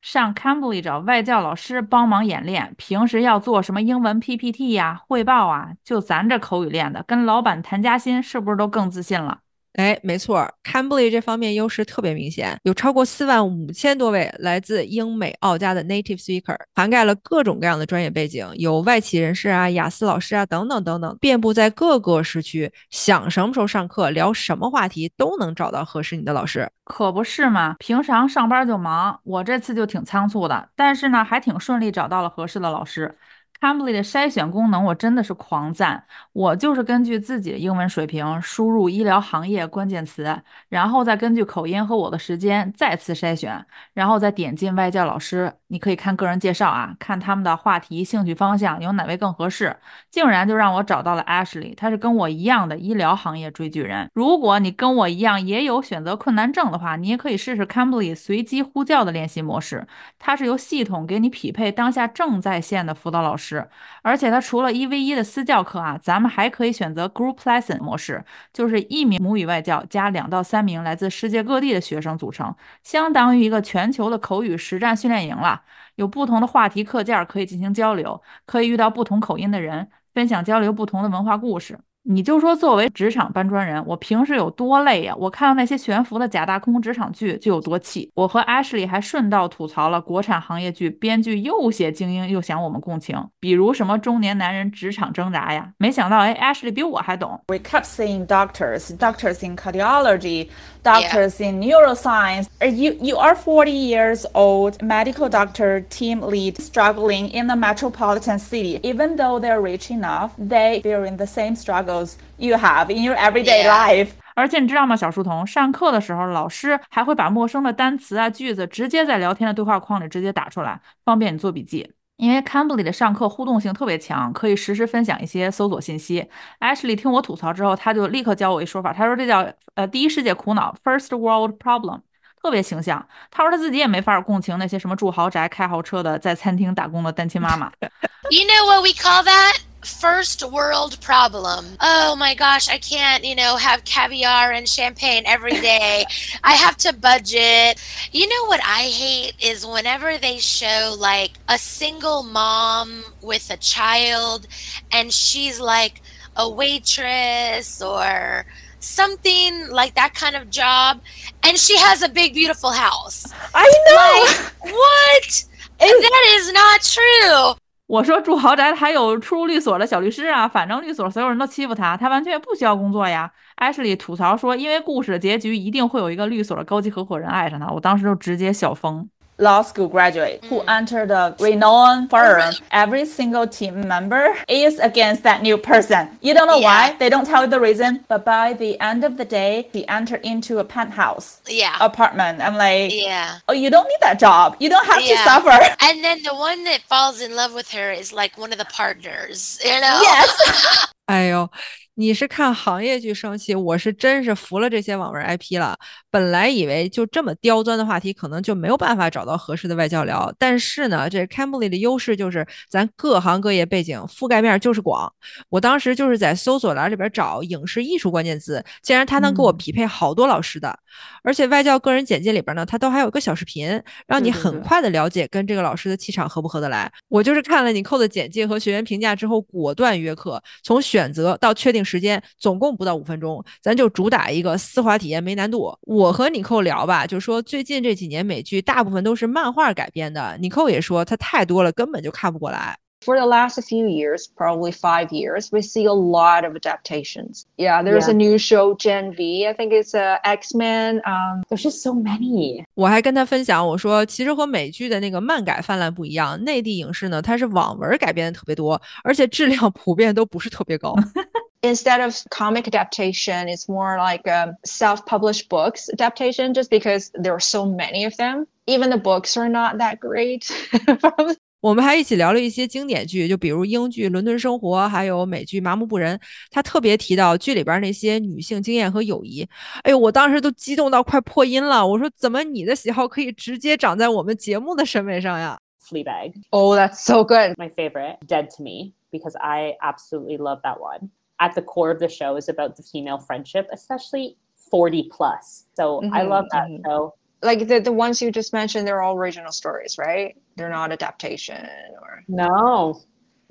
上 Cambly 找外教老师帮忙演练，平时要做什么英文 PPT 呀、汇报啊，就咱这口语练的，跟老板谈加薪是不是都更自信了？哎，没错，Cambly 这方面优势特别明显，有超过四万五千多位来自英美澳加的 native speaker，涵盖了各种各样的专业背景，有外企人士啊、雅思老师啊等等等等，遍布在各个时区。想什么时候上课，聊什么话题，都能找到合适你的老师。可不是嘛，平常上班就忙，我这次就挺仓促的，但是呢，还挺顺利找到了合适的老师。Cambly 的筛选功能我真的是狂赞，我就是根据自己的英文水平输入医疗行业关键词，然后再根据口音和我的时间再次筛选，然后再点进外教老师，你可以看个人介绍啊，看他们的话题、兴趣方向有哪位更合适，竟然就让我找到了 Ashley，他是跟我一样的医疗行业追剧人。如果你跟我一样也有选择困难症的话，你也可以试试 Cambly 随机呼叫的练习模式，它是由系统给你匹配当下正在线的辅导老师。而且它除了一 v 一的私教课啊，咱们还可以选择 group lesson 模式，就是一名母语外教加两到三名来自世界各地的学生组成，相当于一个全球的口语实战训练营了。有不同的话题课件可以进行交流，可以遇到不同口音的人，分享交流不同的文化故事。你就说作为职场搬砖人，我平时有多累呀？我看到那些悬浮的假大空职场剧就有多气。我和 Ashley 还顺道吐槽了国产行业剧编剧又写精英又想我们共情，比如什么中年男人职场挣扎呀。没想到哎，Ashley 比我还懂。We kept seeing doctors, doctors in cardiology, doctors in neuroscience. You you are 40 years old, medical doctor, team lead, struggling in the metropolitan city. Even though they're rich enough, they are in the same struggle. You have in your everyday life，而且你知道吗，小书童，上课的时候，老师还会把陌生的单词啊、句子直接在聊天的对话框里直接打出来，方便你做笔记。 因为 Cambly 的上课互动性特别强，可以实时分享一些搜索信息。Ashley 听我吐槽之后，他就立刻教我一说法，他说这叫呃第一世界苦恼 （First World Problem），特别形象。他说他自己也没法共情那些什么住豪宅、开豪车的，在餐厅打工的单亲妈妈。You know what we call that? First world problem. Oh my gosh, I can't, you know, have caviar and champagne every day. I have to budget. You know what I hate is whenever they show like a single mom with a child and she's like a waitress or something like that kind of job and she has a big beautiful house. I know. Like, what? that is not true. 我说住豪宅还有出入律所的小律师啊，反正律所所有人都欺负他，他完全不需要工作呀。Ashley 吐槽说，因为故事的结局一定会有一个律所的高级合伙人爱上他，我当时就直接笑疯。Law school graduate who mm. entered a renowned firm, every single team member is against that new person. You don't know Yeah. why, they don't tell you the reason, but by the end of the day, he entered into a penthouse Yeah. apartment. I'm like, Yeah. oh, you don't need that job. You don't have to Yeah. suffer. And then the one that falls in love with her is like one of the partners, you know? Yes. 哎呦，你是看行业剧生气，我是真是服了这些网文 IP 了。本来以为就这么刁钻的话题，可能就没有办法找到合适的外教聊。但是呢，这 Cambly 的优势就是咱各行各业背景覆盖面就是广。我当时就是在搜索栏里边找影视艺术关键字，竟然它能给我匹配好多老师的。而且外教个人简介里边呢，它都还有个小视频，让你很快的了解跟这个老师的气场合不合得来。我就是看了你扣的简介和学员评价之后，果断约课，从选择到确定。时间总共不到五分钟，咱就主打一个丝滑体验，没难度。我和尼寇聊吧，就说最近这几年美剧大部分都是漫画改编的，尼寇也说它太多了，根本就看不过来。For the last few years, probably five years, we see a lot of adaptations. Yeah, there's a new show Gen V. I think it's uh, X Men. Um, there's just so many. 我还跟他分享，我说其实和美剧的那个漫改泛滥不一样，内地影视呢它是网文改编的特别多，而且质量普遍都不是特别高。instead of comic adaptation, it's more like um, self-published books adaptation, just because there are so many of them. Even the books are not that great. 我们还一起聊了一些经典剧，就比如英剧《伦敦生活》，还有美剧《麻木不仁》。他特别提到剧里边那些女性经验和友谊。哎呦，我当时都激动到快破音了。我说，怎么你的喜好可以直接长在我们节目的审美上呀？Fleabag. Oh, that's so good. My favorite. Dead to Me because I absolutely love that one. at the core of the show is about the female friendship, especially 40 plus. So mm-hmm, I love that mm-hmm. show. Like the, the ones you just mentioned, they're all original stories, right? They're not adaptation or no.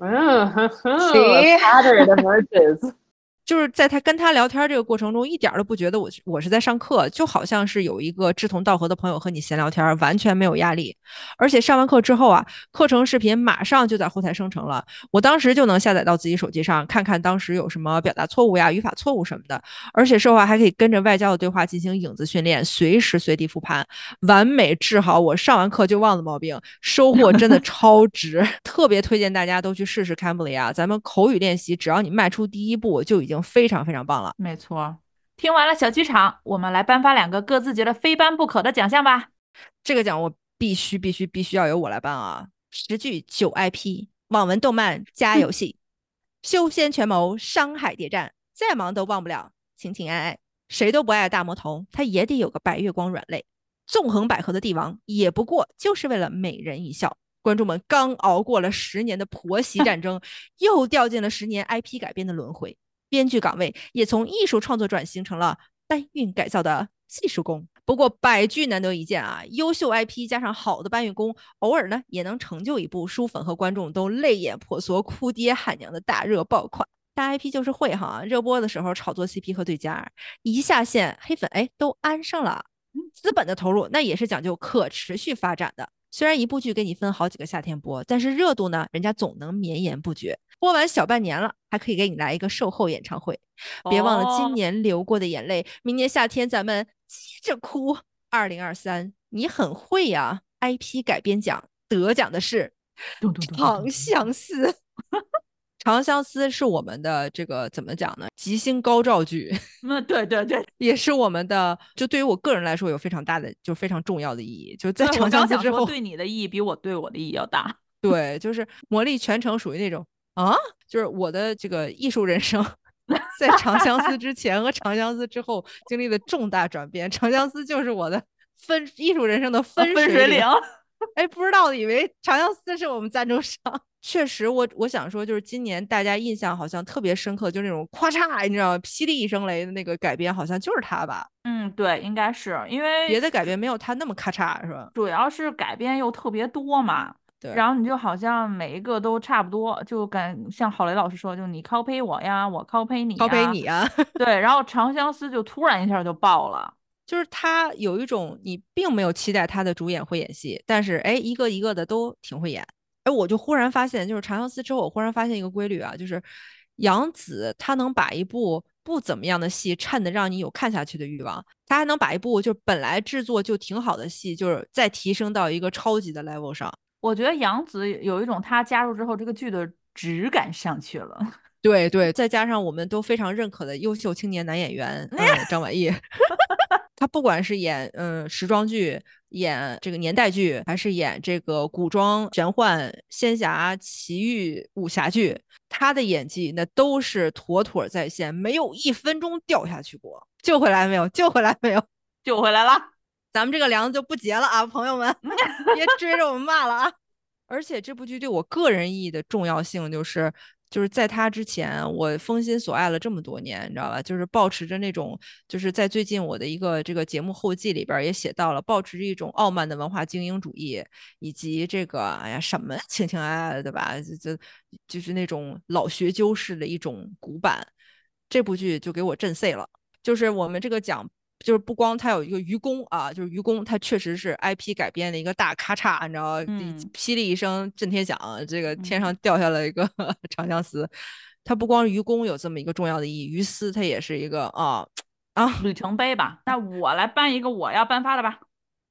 See? A pattern emerges. 就是在他跟他聊天这个过程中，一点都不觉得我我是在上课，就好像是有一个志同道合的朋友和你闲聊天，完全没有压力。而且上完课之后啊，课程视频马上就在后台生成了，我当时就能下载到自己手机上，看看当时有什么表达错误呀、语法错误什么的。而且说话还可以跟着外教的对话进行影子训练，随时随地复盘，完美治好我上完课就忘的毛病，收获真的超值，特别推荐大家都去试试 Cambly 啊！咱们口语练习，只要你迈出第一步，就已经。已经非常非常棒了，没错。听完了小剧场，我们来颁发两个各自觉得非颁不可的奖项吧。这个奖我必须必须必须要由我来颁啊！十剧九 IP，网文动漫加游戏，修仙权谋山海谍战，再忙都忘不了情情爱爱。谁都不爱大魔头，他也得有个白月光软肋。纵横捭阖的帝王，也不过就是为了美人一笑。观众们刚熬过了十年的婆媳战争，又掉进了十年 IP 改编的轮回。编剧岗位也从艺术创作转型成了搬运改造的技术工。不过百剧难得一见啊，优秀 IP 加上好的搬运工，偶尔呢也能成就一部书粉和观众都泪眼婆娑、哭爹喊娘的大热爆款。大 IP 就是会哈，热播的时候炒作 CP 和对家，一下线黑粉哎都安上了。资本的投入那也是讲究可持续发展的。虽然一部剧给你分好几个夏天播，但是热度呢，人家总能绵延不绝。播完小半年了，还可以给你来一个售后演唱会。别忘了今年流过的眼泪，明年夏天咱们接着哭。二零二三，你很会呀！IP 改编奖得奖的是《长相思》。《长相思》是我们的这个怎么讲呢？吉星高照剧。嗯，对对对，也是我们的。就对于我个人来说，有非常大的，就非常重要的意义。就在《长相思》之后，对你的意义比我对我的意义要大。对，就是魔力全程属于那种啊，就是我的这个艺术人生，在《长相思》之前和《长相思》之后经历了重大转变，《长相思》就是我的分艺术人生的分水岭。哎，不知道的以为《长相思》是我们赞助商。确实，我我想说，就是今年大家印象好像特别深刻，就是那种咔嚓，你知道，霹雳一声雷的那个改编，好像就是他吧？嗯，对，应该是因为别的改编没有他那么咔嚓，是吧？主要是改编又特别多嘛，对。然后你就好像每一个都差不多，就感像郝雷老师说，就你 copy 我呀，我 copy 你，copy 你呀，对。然后《长相思》就突然一下就爆了，就是他有一种你并没有期待他的主演会演戏，但是哎，一个一个的都挺会演。哎，我就忽然发现，就是《长相思》之后，我忽然发现一个规律啊，就是杨紫她能把一部不怎么样的戏衬得让你有看下去的欲望，她还能把一部就本来制作就挺好的戏，就是再提升到一个超级的 level 上。我觉得杨紫有一种她加入之后，这个剧的质感上去了。对对，再加上我们都非常认可的优秀青年男演员，嗯，张晚意，他不管是演嗯时装剧、演这个年代剧，还是演这个古装玄幻、仙侠、奇遇、武侠剧，他的演技那都是妥妥在线，没有一分钟掉下去过。救回来没有？救回来没有？救回来了。咱们这个梁子就不结了啊，朋友们，别追着我们骂了啊！而且这部剧对我个人意义的重要性就是。就是在他之前，我封心所爱了这么多年，你知道吧？就是保持着那种，就是在最近我的一个这个节目后记里边也写到了，保持着一种傲慢的文化精英主义，以及这个哎呀什么 情情爱爱的，对吧？就就是那种老学究式的一种古板。这部剧就给我震碎了，就是我们这个讲。就是不光他有一个愚公啊，就是愚公，他确实是 IP 改编的一个大咔嚓，你知道霹雳一声震天响，这个天上掉下来一个 长相思。他不光愚公有这么一个重要的意义，于私他也是一个啊啊里程碑吧。那我来颁一个我要颁发的吧。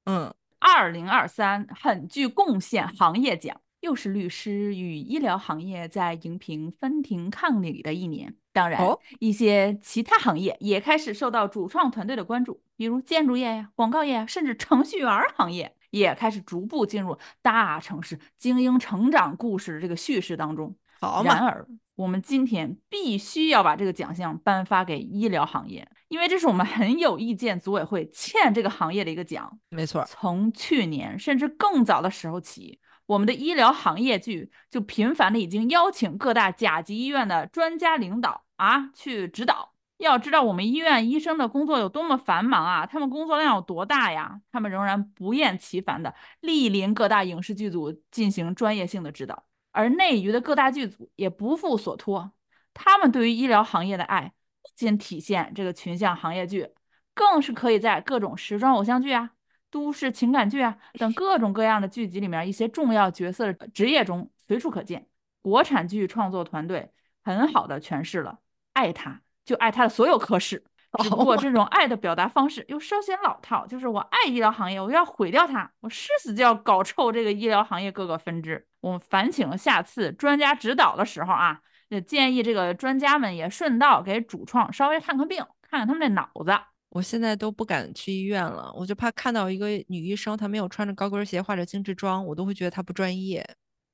嗯，二零二三很具贡献行业奖。又是律师与医疗行业在荧屏分庭抗礼的一年，当然，一些其他行业也开始受到主创团队的关注，比如建筑业呀、广告业，甚至程序员行业也开始逐步进入大城市精英成长故事这个叙事当中。好然而，我们今天必须要把这个奖项颁发给医疗行业，因为这是我们很有意见组委会欠这个行业的一个奖。没错，从去年甚至更早的时候起。我们的医疗行业剧就频繁的已经邀请各大甲级医院的专家领导啊去指导。要知道我们医院医生的工作有多么繁忙啊，他们工作量有多大呀？他们仍然不厌其烦的莅临各大影视剧组进行专业性的指导，而内娱的各大剧组也不负所托，他们对于医疗行业的爱不仅体现这个群像行业剧，更是可以在各种时装偶像剧啊。都市情感剧啊 等各种各样的剧集里面，一些重要角色的职业中随处可见。国产剧创作团队很好的诠释了爱他就爱他的所有科室，只不过这种爱的表达方式又稍显老套，就是我爱医疗行业，我要毁掉它，我誓死就要搞臭这个医疗行业各个分支。我们烦请下次专家指导的时候啊，也建议这个专家们也顺道给主创稍微看看病，看看他们这脑子。我现在都不敢去医院了，我就怕看到一个女医生，她没有穿着高跟鞋，化着精致妆，我都会觉得她不专业。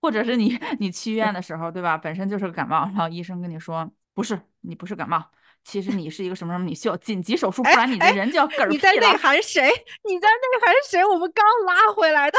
或者是你 你去医院的时候，对吧？本身就是个感冒，然后医生跟你说不是，你不是感冒，其实你是一个什么什么，你需要紧急手术，不然你的人就要嗝屁了。你在内涵谁？你在内涵谁？我们刚拉回来的。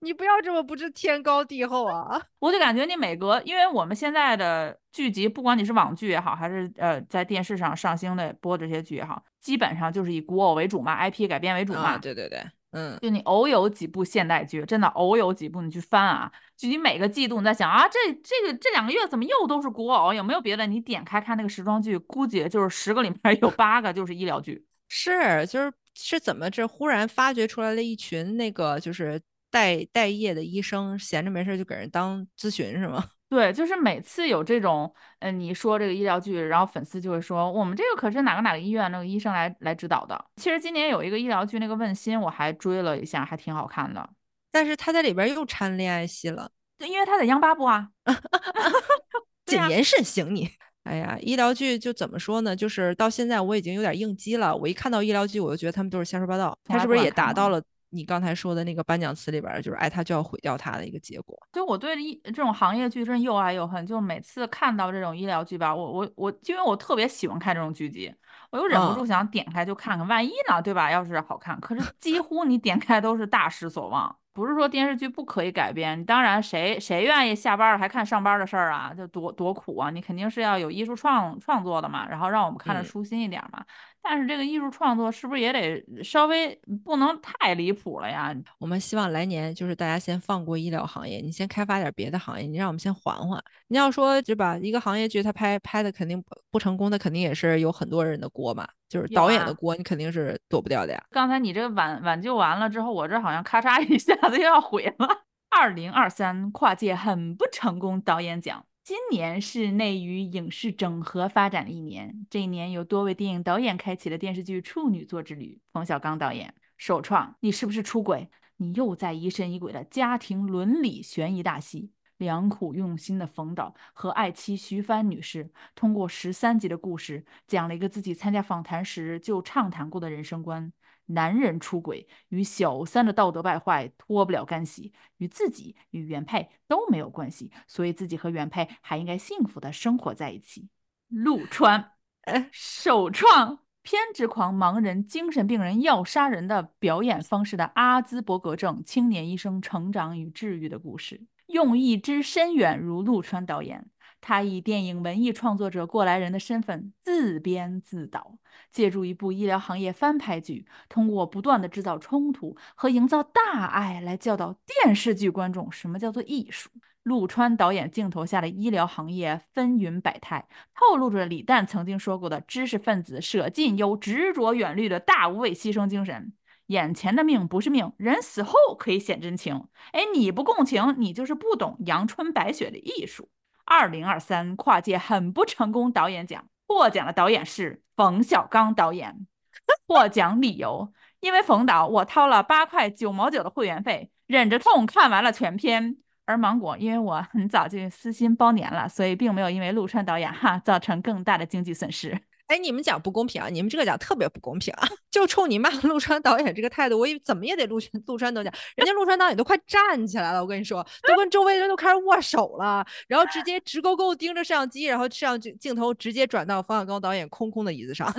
你不要这么不知天高地厚啊！我就感觉你每隔，因为我们现在的剧集，不管你是网剧也好，还是呃在电视上上星的播这些剧也好，基本上就是以古偶为主嘛，IP 改编为主嘛。对对对，嗯，就你偶有几部现代剧，真的偶有几部你去翻啊，就你每个季度你在想啊，这这个这两个月怎么又都是古偶？有没有别的？你点开看那个时装剧，估计就是十个里面有八个就是医疗剧。是，就是是怎么这忽然发掘出来了一群那个就是。待待业的医生闲着没事就给人当咨询是吗？对，就是每次有这种，嗯，你说这个医疗剧，然后粉丝就会说，我们这个可是哪个哪个医院那个医生来来指导的。其实今年有一个医疗剧，那个问心，我还追了一下，还挺好看的。但是他在里边又掺恋爱戏了，因为他在央八部啊。谨言慎行，你。哎呀，医疗剧就怎么说呢？就是到现在我已经有点应激了。我一看到医疗剧，我就觉得他们都是瞎说八道。他是不是也达到了？你刚才说的那个颁奖词里边，就是爱他就要毁掉他的一个结果。就我对医这种行业剧真又爱又恨。就每次看到这种医疗剧吧，我我我，因为我特别喜欢看这种剧集，我又忍不住想点开就看看，万一呢，对吧？要是好看，可是几乎你点开都是大失所望。不是说电视剧不可以改编，当然谁谁愿意下班了还看上班的事儿啊？就多多苦啊！你肯定是要有艺术创创作的嘛，然后让我们看着舒心一点嘛。但是这个艺术创作是不是也得稍微不能太离谱了呀？我们希望来年就是大家先放过医疗行业，你先开发点别的行业，你让我们先缓缓。你要说对吧？一个行业剧他拍拍的肯定不成功，的肯定也是有很多人的锅嘛，就是导演的锅，你肯定是躲不掉的呀。刚才你这个挽挽救完了之后，我这好像咔嚓一下子又要毁了。二零二三跨界很不成功导演奖。今年是内娱影视整合发展的一年，这一年有多位电影导演开启了电视剧处女作之旅。冯小刚导演首创《你是不是出轨？你又在疑神疑鬼的家庭伦理悬疑大戏》，良苦用心的冯导和爱妻徐帆女士，通过十三集的故事，讲了一个自己参加访谈时就畅谈过的人生观：男人出轨与小三的道德败坏脱不了干系，与自己与原配都没有关系，所以自己和原配还应该幸福的生活在一起。陆川，呃首创。偏执狂盲人精神病人要杀人的表演方式的阿兹伯格症青年医生成长与治愈的故事，用意之深远如陆川导演。他以电影文艺创作者过来人的身份自编自导，借助一部医疗行业翻拍剧，通过不断的制造冲突和营造大爱来教导电视剧观众什么叫做艺术。陆川导演镜头下的医疗行业纷纭百态，透露着李诞曾经说过的知识分子舍近忧、执着远虑的大无畏牺牲精神。眼前的命不是命，人死后可以显真情。哎，你不共情，你就是不懂阳春白雪的艺术。二零二三跨界很不成功导演奖获奖的导演是冯小刚导演，获奖理由因为冯导我掏了八块九毛九的会员费，忍着痛看完了全片。而芒果，因为我很早就私心包年了，所以并没有因为陆川导演哈造成更大的经济损失。哎，你们讲不公平啊！你们这个讲特别不公平啊！就冲你骂陆川导演这个态度，我以为怎么也得陆川陆川导演。人家陆川导演都快站起来了，我跟你说，都跟周围人都开始握手了，然后直接直勾勾盯着摄像机，然后摄像镜头直接转到冯小刚导演空空的椅子上。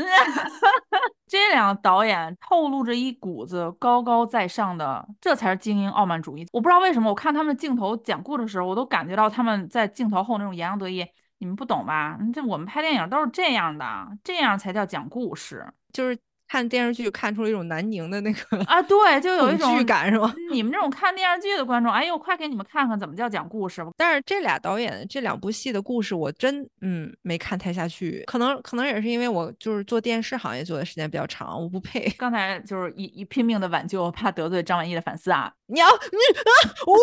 这两个导演透露着一股子高高在上的，这才是精英傲慢主义。我不知道为什么，我看他们镜头讲故事的时候，我都感觉到他们在镜头后那种洋洋得意。你们不懂吧？这我们拍电影都是这样的，这样才叫讲故事。就是看电视剧看出了一种南宁的那个啊，对，就有一种剧感是吗？你们这种看电视剧的观众，哎呦，快给你们看看怎么叫讲故事。但是这俩导演这两部戏的故事，我真嗯没看太下去。可能可能也是因为我就是做电视行业做的时间比较长，我不配。刚才就是一一拼命的挽救，怕得罪张晚意的粉丝啊。你要你啊我。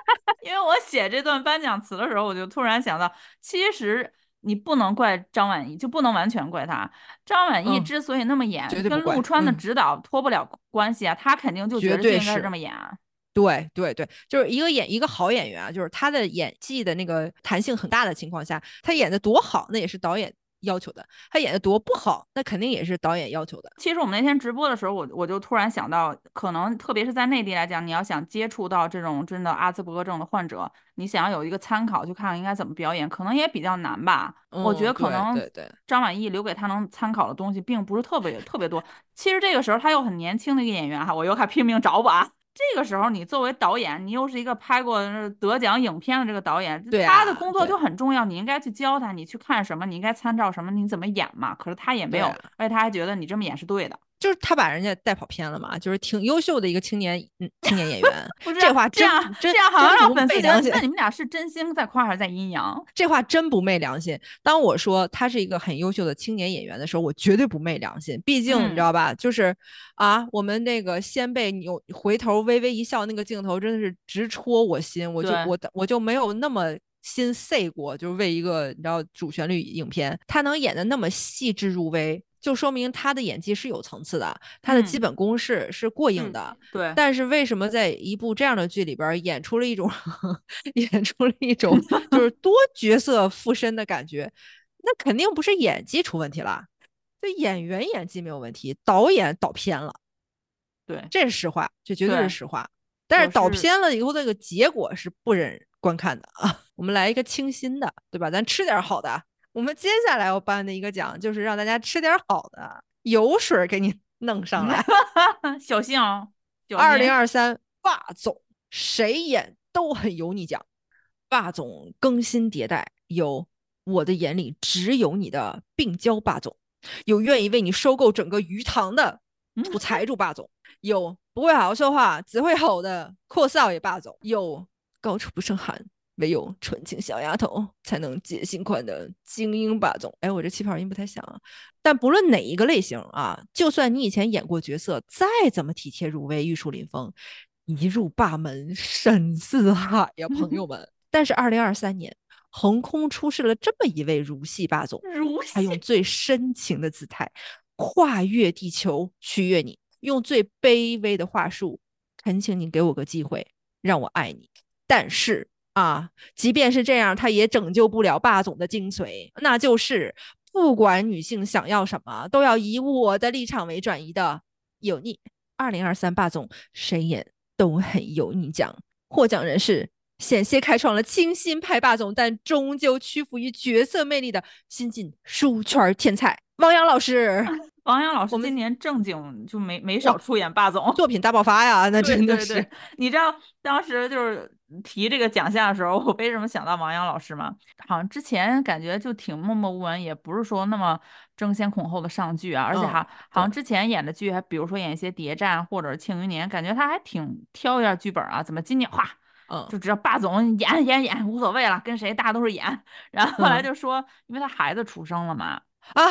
因为我写这段颁奖词的时候，我就突然想到，其实你不能怪张晚意，就不能完全怪他。张晚意之所以那么演，跟陆川的指导脱不了关系啊，他肯定就觉得应该这么演。对对对，就是一个演一个好演员啊，就是他的演技的那个弹性很大的情况下，他演的多好，那也是导演。要求的，他演的多不好，那肯定也是导演要求的。其实我们那天直播的时候，我我就突然想到，可能特别是在内地来讲，你要想接触到这种真的阿兹伯格症的患者，你想要有一个参考，去看看应该怎么表演，可能也比较难吧。我觉得可能张晚意留给他能参考的东西，并不是特别特别多。其实这个时候他又很年轻的一个演员哈，我又开始拼命找我啊。这个时候，你作为导演，你又是一个拍过得奖影片的这个导演，他的工作就很重要。你应该去教他，你去看什么，你应该参照什么，你怎么演嘛。可是他也没有，而且他还觉得你这么演是对的。就是他把人家带跑偏了嘛，就是挺优秀的一个青年，嗯，青年演员。这话这样这样好像让粉丝那你们俩是真心在夸还是在阴阳？这话真不昧良心。当我说他是一个很优秀的青年演员的时候，我绝对不昧良心。毕竟你知道吧，就是啊，我们那个先辈扭回头微微一笑那个镜头，真的是直戳我心。我就我我就没有那么心碎过，就是为一个你知道主旋律影片，他能演的那么细致入微。就说明他的演技是有层次的，他的基本功是是过硬的。对，但是为什么在一部这样的剧里边演出了一种 演出了一种 就是多角色附身的感觉？那肯定不是演技出问题了，这演员演技没有问题，导演导偏了。对，这是实话，这绝对是实话。但是导偏了以后，那个结果是不忍观看的啊。我们来一个清新的，对吧？咱吃点好的。我们接下来要颁的一个奖，就是让大家吃点好的，油水给你弄上来，小心哦！二零二三霸总，谁演都很油腻奖。霸总更新迭代，有我的眼里只有你的病娇霸总，有愿意为你收购整个鱼塘的土财主霸总，有不会好好说话只会吼的阔少爷霸总，有高处不胜寒。唯有纯情小丫头才能解心宽的精英霸总。哎，我这气泡音不太响啊。但不论哪一个类型啊，就算你以前演过角色，再怎么体贴入微、玉树临风，一入霸门深似海呀，朋友们。但是二零二三年，横空出世了这么一位如戏霸总，如他用最深情的姿态跨越地球取悦你，用最卑微的话术恳请你给我个机会，让我爱你。但是。啊，即便是这样，他也拯救不了霸总的精髓，那就是不管女性想要什么，都要以我的立场为转移的油腻。二零二三霸总谁演都很油腻奖，获奖人是险些开创了清新派霸总，但终究屈服于角色魅力的新晋书圈天才汪洋老师。王阳老师今年正经就没没少出演霸总，作品大爆发呀，那真的是。你知道当时就是提这个奖项的时候，我为什么想到王阳老师嘛？好像之前感觉就挺默默无闻，也不是说那么争先恐后的上剧啊，而且还好像之前演的剧还比如说演一些谍战或者庆余年，感觉他还挺挑一下剧本啊。怎么今年哗，嗯，就只要霸总演演演无所谓了，跟谁大家都是演。然后后来就说，因为他孩子出生了嘛。啊，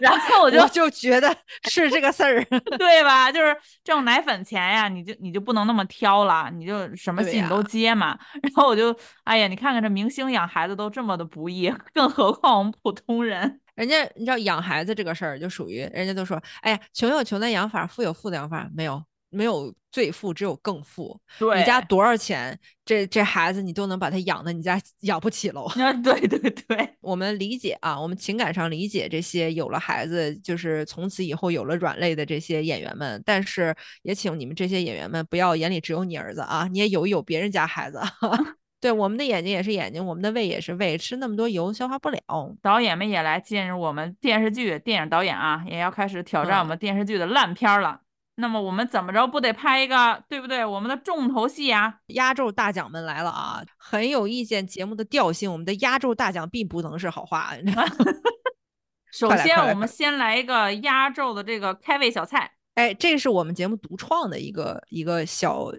然后我就就觉得是这个事儿，对吧？就是挣奶粉钱呀，你就你就不能那么挑了，你就什么戏你都接嘛。然后我就，哎呀，你看看这明星养孩子都这么的不易，更何况我们普通人。人家你知道养孩子这个事儿，就属于人家都说，哎呀，穷有穷的养法，富有富的养法，没有。没有最富，只有更富。对，你家多少钱，这这孩子你都能把他养的，你家养不起喽。啊，对对对，我们理解啊，我们情感上理解这些有了孩子，就是从此以后有了软肋的这些演员们。但是也请你们这些演员们不要眼里只有你儿子啊，你也有有别人家孩子。对，我们的眼睛也是眼睛，我们的胃也是胃，吃那么多油消化不了。导演们也来进入我们电视剧、电影导演啊，也要开始挑战我们电视剧的烂片了。那么我们怎么着不得拍一个，对不对？我们的重头戏呀，压轴大奖们来了啊！很有意见节目的调性，我们的压轴大奖并不能是好话。首先，我们先来一个压轴的这个开胃小菜。哎，这是我们节目独创的一个一个小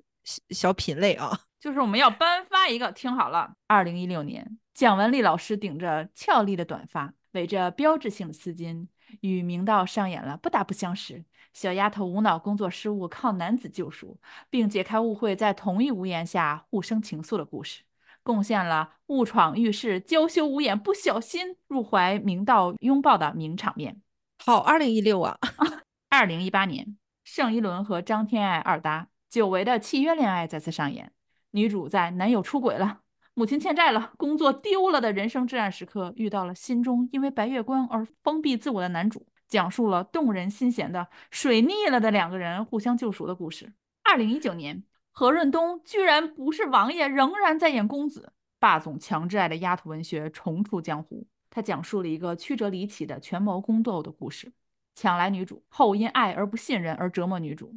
小品类啊，就是我们要颁发一个。听好了，二零一六年，蒋雯丽老师顶着俏丽的短发，围着标志性的丝巾，与明道上演了不打不相识。小丫头无脑工作失误，靠男子救赎，并解开误会，在同一屋檐下互生情愫的故事，贡献了误闯浴室、娇羞无眼、不小心入怀明道拥抱的名场面。好，二零一六啊，二零一八年，盛一伦和张天爱二搭，久违的契约恋爱再次上演。女主在男友出轨了、母亲欠债了、工作丢了的人生至暗时刻，遇到了心中因为白月光而封闭自我的男主。讲述了动人心弦的水逆了的两个人互相救赎的故事。二零一九年，何润东居然不是王爷，仍然在演公子。霸总强制爱的丫头文学重出江湖。他讲述了一个曲折离奇的权谋宫斗的故事，抢来女主后因爱而不信任而折磨女主，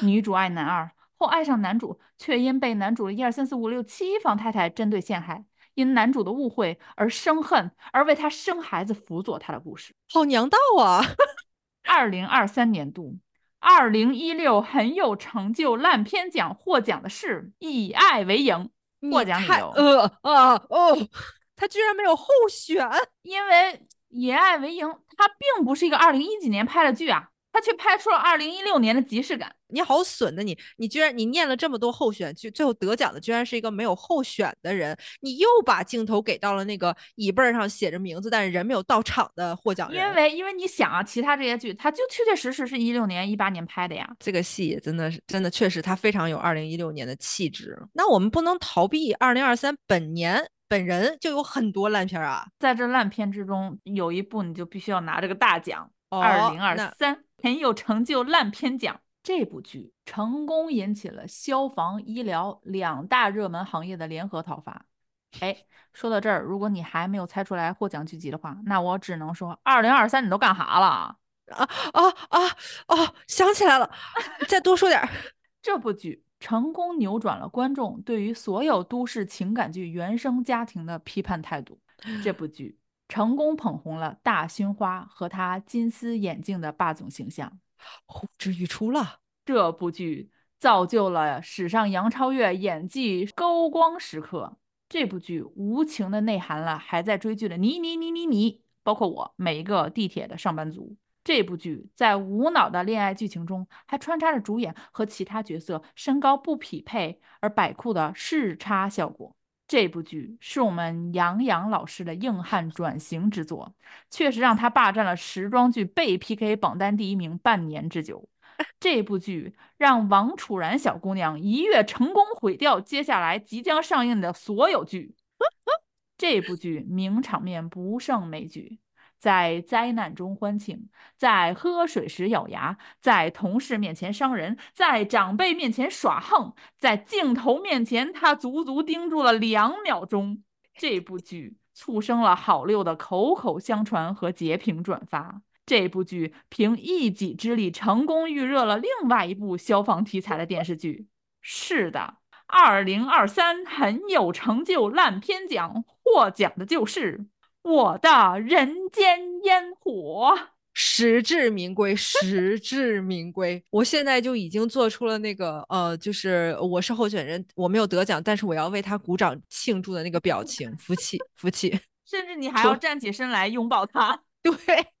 女主爱男二后爱上男主，却因被男主的一二三四五六七房太太针对陷害。因男主的误会而生恨，而为他生孩子辅佐他的故事，好娘道啊！二零二三年度，二零一六很有成就烂片奖获奖的是《以爱为营》，获奖理由呃啊哦，他居然没有候选，因为《以爱为营》它并不是一个二零一几年拍的剧啊。他却拍出了二零一六年的即视感，你好损的你！你居然你念了这么多候选剧，最后得奖的居然是一个没有候选的人，你又把镜头给到了那个椅背上写着名字但是人没有到场的获奖人。因为因为你想啊，其他这些剧，他就确确实实是一六年、一八年拍的呀。这个戏真的是真的，确实他非常有二零一六年的气质。那我们不能逃避二零二三本年本人就有很多烂片啊，在这烂片之中有一部你就必须要拿这个大奖，二零二三。很有成就烂片奖，这部剧成功引起了消防、医疗两大热门行业的联合讨伐。哎，说到这儿，如果你还没有猜出来获奖剧集的话，那我只能说，二零二三你都干哈了？啊啊啊啊！想起来了，再多说点儿。这部剧成功扭转了观众对于所有都市情感剧原生家庭的批判态度。这部剧。成功捧红了大勋花和他金丝眼镜的霸总形象，呼之欲出了。这部剧造就了史上杨超越演技高光时刻。这部剧无情的内涵了还在追剧的你你你你你，包括我每一个地铁的上班族。这部剧在无脑的恋爱剧情中，还穿插着主演和其他角色身高不匹配而摆酷的视差效果。这部剧是我们杨洋老师的硬汉转型之作，确实让他霸占了时装剧被 PK 榜单第一名半年之久。这部剧让王楚然小姑娘一跃成功毁掉接下来即将上映的所有剧。这部剧名场面不胜枚举，在灾难中欢庆，在喝水时咬牙，在同事面前伤人，在长辈面前耍横，在镜头面前他足足盯住了两秒钟。这部剧促生了好六的口口相传和截屏转发。这部剧凭一己之力成功预热了另外一部消防题材的电视剧。是的。二零二三很有成就烂片奖获奖的就是《我的人间烟火》，实至名归，实至名归。我现在就已经做出了那个呃，就是我是候选人，我没有得奖，但是我要为他鼓掌庆祝的那个表情，服气，服气。甚至你还要站起身来拥抱他。对，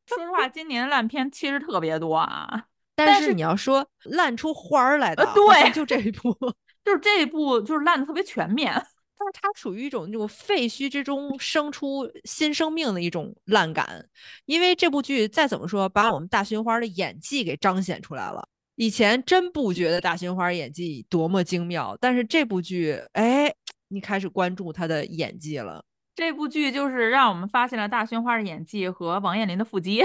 说实话，今年烂片其实特别多啊，但是你要说烂出花儿来的，对，就这一部。就是这一部就是烂的特别全面，但是它属于一种那种废墟之中生出新生命的一种烂感，因为这部剧再怎么说把我们大勋花的演技给彰显出来了。以前真不觉得大勋花演技多么精妙，但是这部剧，哎，你开始关注她的演技了。这部剧就是让我们发现了大勋花的演技和王彦霖的腹肌，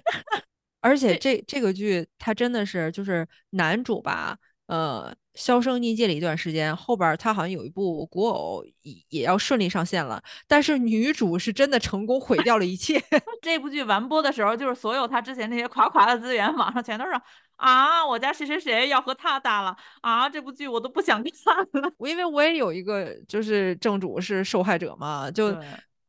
而且这这个剧它真的是就是男主吧。呃，销声匿迹了一段时间，后边他好像有一部古偶也也要顺利上线了，但是女主是真的成功毁掉了一切。这部剧完播的时候，就是所有他之前那些垮垮的资源，网上全都是啊，我家谁谁谁要和他搭了啊，这部剧我都不想看了。我因为我也有一个就是正主是受害者嘛，就。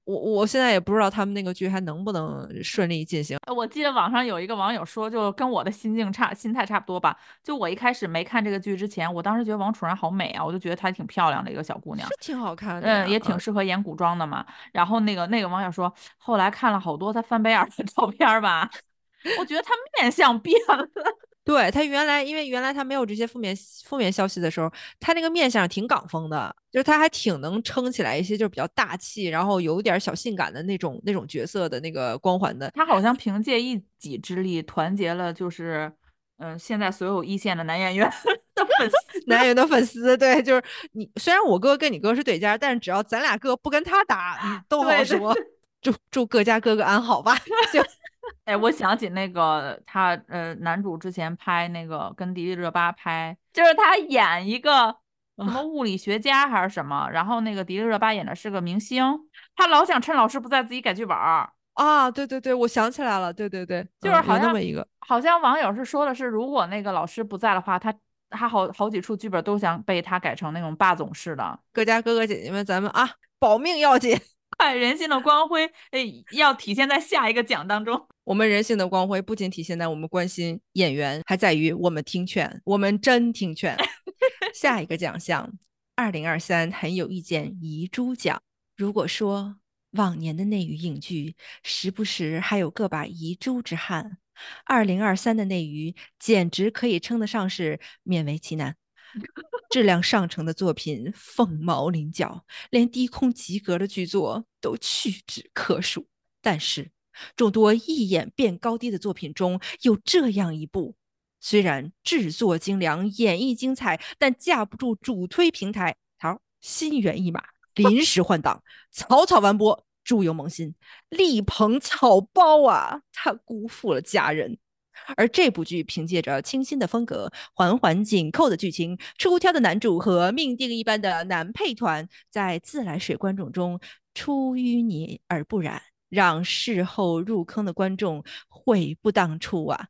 我我现在也不知道他们那个剧还能不能顺利进行。我记得网上有一个网友说，就跟我的心境差心态差不多吧。就我一开始没看这个剧之前，我当时觉得王楚然好美啊，我就觉得她挺漂亮的一个小姑娘，是挺好看的，嗯，也挺适合演古装的嘛。然后那个那个网友说，后来看了好多她翻白眼的 照片吧，我觉得她面相变了。对他原来，因为原来他没有这些负面负面消息的时候，他那个面相挺港风的，就是他还挺能撑起来一些，就是比较大气，然后有点小性感的那种那种角色的那个光环的。他好像凭借一己之力团结了，就是嗯，现在所有一线的男演员 的粉丝，男演员的粉丝。对，就是你，虽然我哥跟你哥是对家，但是只要咱俩哥不跟他打，你都好说。祝祝各家哥哥安好吧。就。哎，我想起那个他，呃，男主之前拍那个跟迪丽热巴拍，就是他演一个什么物理学家还是什么，然后那个迪丽热巴演的是个明星，他老想趁老师不在自己改剧本儿啊。对对对，我想起来了，对对对，就是好像那么一个，好像网友是说的是，如果那个老师不在的话，他他好好几处剧本都想被他改成那种霸总式的。各家哥哥姐姐们，咱们啊，保命要紧。人性的光辉，哎，要体现在下一个奖当中。我们人性的光辉不仅体现在我们关心演员，还在于我们听劝，我们真听劝。下一个奖项，二零二三很有意见遗珠奖。如果说往年的内娱影剧时不时还有个把遗珠之憾，二零二三的内娱简直可以称得上是勉为其难。质量上乘的作品凤毛麟角，连低空及格的剧作都屈指可数。但是，众多一眼辨高低的作品中有这样一部，虽然制作精良、演绎精彩，但架不住主推平台好心猿意马，临时换档，草草完播，猪油萌新，力捧草包啊！他辜负了家人。而这部剧凭借着清新的风格、环环紧扣的剧情、出挑的男主和命定一般的男配团，在自来水观众中出淤泥而不染，让事后入坑的观众悔不当初啊！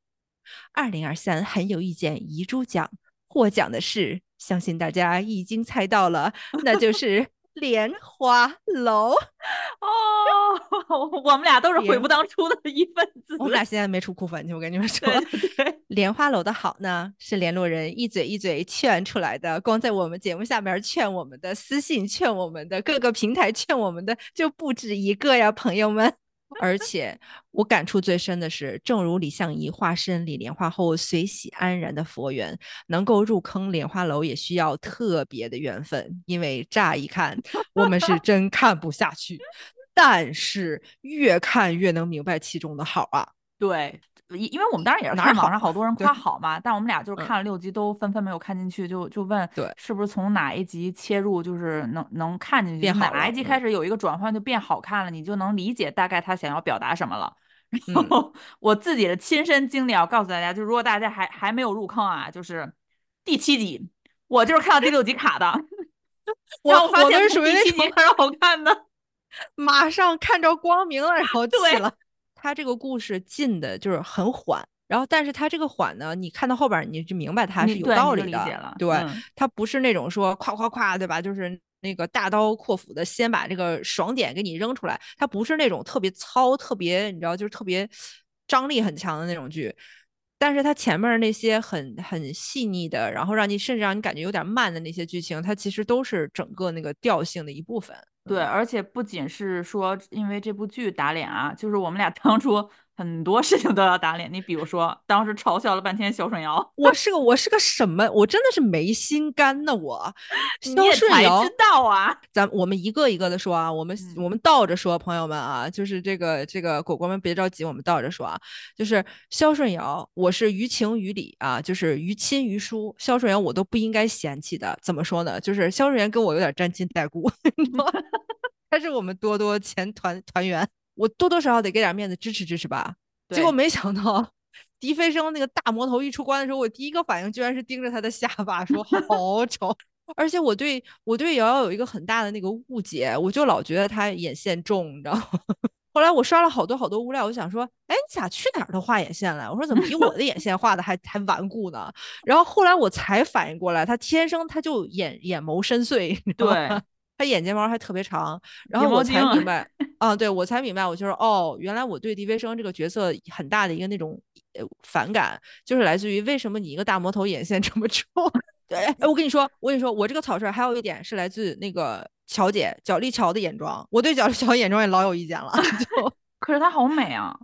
二零二三很有意见遗珠奖获奖的是，相信大家已经猜到了，那就是。莲花楼哦，我们俩都是悔不当初的一份子。我们俩现在没出库房去，我跟你们说。莲花楼的好呢，是联络人一嘴一嘴劝出来的，光在我们节目下面劝我们的私信，劝我们的各个平台，劝我们的就不止一个呀，朋友们。而且我感触最深的是，正如李相夷化身李莲花后随喜安然的佛缘，能够入坑莲花楼也需要特别的缘分。因为乍一看，我们是真看不下去，但是越看越能明白其中的好啊。对，因因为我们当然也是网上好多人夸好嘛，但我们俩就是嗯看了六集都纷纷没有看进去，就就问对是不是从哪一集切入就是能能看进去，哪一集开始有一个转换就变好看了，你就能理解大概他想要表达什么了。然嗯后我自己的亲身经历要告诉大家，就如果大家还还没有入坑啊，就是第七集，我就是看到第六集卡的，我我们现从第属于那种七集开始好看的。马上看着光明了，然后对起了。他这个故事进的就是很缓，然后但是他这个缓呢，你看到后边你就明白他是有道理的，对，嗯他不是那种说夸夸夸，对吧？就是那个大刀阔斧的先把这个爽点给你扔出来，他不是那种特别糙、特别你知道就是特别张力很强的那种剧。但是它前面那些很很细腻的，然后让你甚至让你感觉有点慢的那些剧情，它其实都是整个那个调性的一部分。对，嗯。而且不仅是说因为这部剧打脸啊，就是我们俩 当初很多事情都要打脸。你比如说，当时嘲笑了半天肖顺尧，我是个我是个什么？我真的是没心肝呢！我你肖顺尧知，道啊。咱我们一个一个的说啊，我们嗯我们倒着说，朋友们啊，就是这个这个果果们别着急，我们倒着说啊，就是肖顺尧，我是于情于理啊，就是于亲于疏，肖顺尧我都不应该嫌弃的。怎么说呢？就是肖顺尧跟我有点沾亲带故，你知道吗 他是我们多多前团团员，我多多少少得给点面子支持支持吧。结果没想到，迪飞升那个大魔头一出关的时候，我第一个反应居然是盯着他的下巴，说好丑。而且我对我对瑶瑶有一个很大的那个误解，我就老觉得她眼线重，你知道吗？后来我刷了好多好多物料，我想说，哎，你咋去哪儿都画眼线了？我说怎么比我的眼线画的还还顽固呢？然后后来我才反应过来，她天生她就眼眼眸深邃，对，他眼睫毛还特别长，然后我才明白，啊，对我才明白，我就是哦，原来我对狄飞生这个角色很大的一个那种呃反感，就是来自于为什么你一个大魔头眼线这么 重？对，哎，我跟你说，我跟你说，我这个草率还有一点是来自那个乔姐角力乔的眼妆，我对角力乔眼妆也老有意见了，就。可是她好美啊，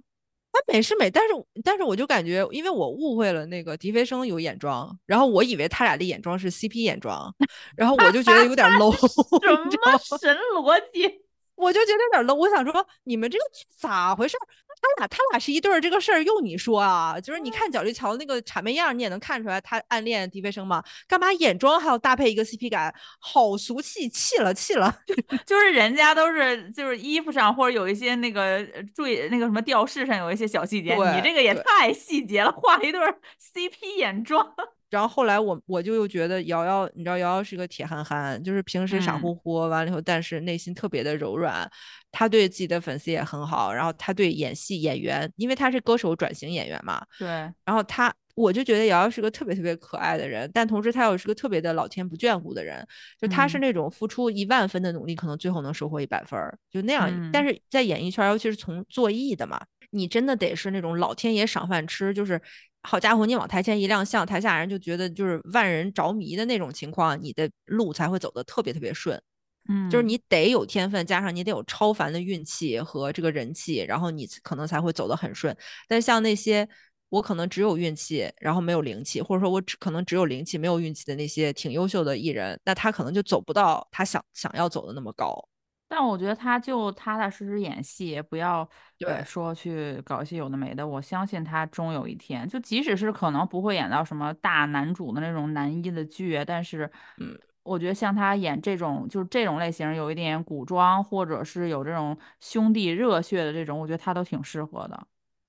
它美是美，但是但是我就感觉，因为我误会了那个迪飞生有眼妆，然后我以为他俩的眼妆是 CP 眼妆，然后我就觉得有点 low，什么神逻辑？我就觉得有点 low。我想说，你们这个剧咋回事儿？他俩他俩是一对儿，这个事儿用你说啊？就是你看角力乔那个谄媚样儿，你也能看出来他暗恋狄飞生吗？干嘛眼妆还要搭配一个 CP 感？好俗气，气了气了！就是人家都是就是衣服上或者有一些那个呃注意那个什么吊饰上有一些小细节，你这个也太细节了，画一对儿 CP 眼妆。然后后来我我就又觉得瑶瑶，你知道瑶瑶是个铁憨憨，就是平时傻嗯乎乎，完了以后，但是内心特别的柔软。她对自己的粉丝也很好，然后她对演戏演员，因为她是歌手转型演员嘛，对，然后她我就觉得瑶瑶是个特别特别可爱的人，但同时她又是个特别的老天不眷顾的人，就她是嗯那种付出一万分的努力，可能最后能收获一百分儿，就那样。但嗯是在演艺圈，尤其是从做艺的嘛，你真的得是那种老天爷赏饭吃，就是好家伙，你往台前一亮相，台下人就觉得就是万人着迷的那种情况，你的路才会走得特别特别顺。嗯，就是你得有天分，加上你得有超凡的运气和这个人气，然后你可能才会走得很顺。但像那些我可能只有运气，然后没有灵气，或者说我只可能只有灵气没有运气的那些挺优秀的艺人，那他可能就走不到他想想要走的那么高。但我觉得他就踏踏实实演戏，不要对。呃说去搞一些有的没的。我相信他终有一天，就即使是可能不会演到什么大男主的那种男一的剧，但是，嗯，我觉得像他演这种就是这种类型，有一点古装或者是有这种兄弟热血的这种，我觉得他都挺适合的。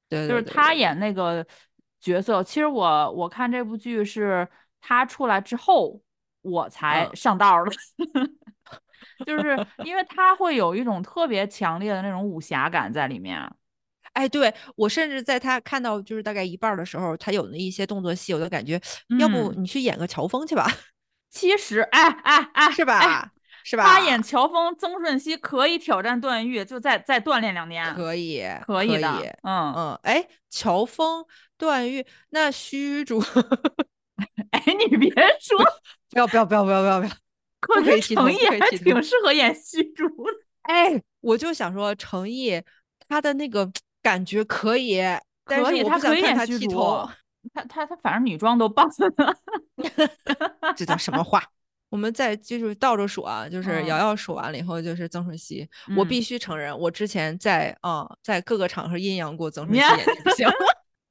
对就是他演那个角色，其实我我看这部剧是他出来之后，我才嗯。上道儿的，就是因为他会有一种特别强烈的那种武侠感在里面。哎，对我甚至在他看到就是大概一半儿的时候，他有那一些动作戏，我就感觉，要不嗯你去演个乔峰去吧，其实，哎哎哎，是哎吧？是吧？他演乔峰、曾舜晞可以挑战段誉，就再再锻炼两年，可以，可以的。嗯，嗯，哎，乔峰、段誉，那虚竹，哎，你别说，不要不要不要不要不要不要！可是剃头不程毅还挺适合演虚竹的。哎，我就想说，成毅他的那个感觉可以，但可以，是我他可以不想看他演虚竹剃头，，他他他反正女装都棒。这叫什么话？我们再就是倒着数啊，就是嗯瑶瑶数完了以后就是曾舜晞。我嗯必须承认，我之前在啊、在各个场合阴阳过曾舜晞不行。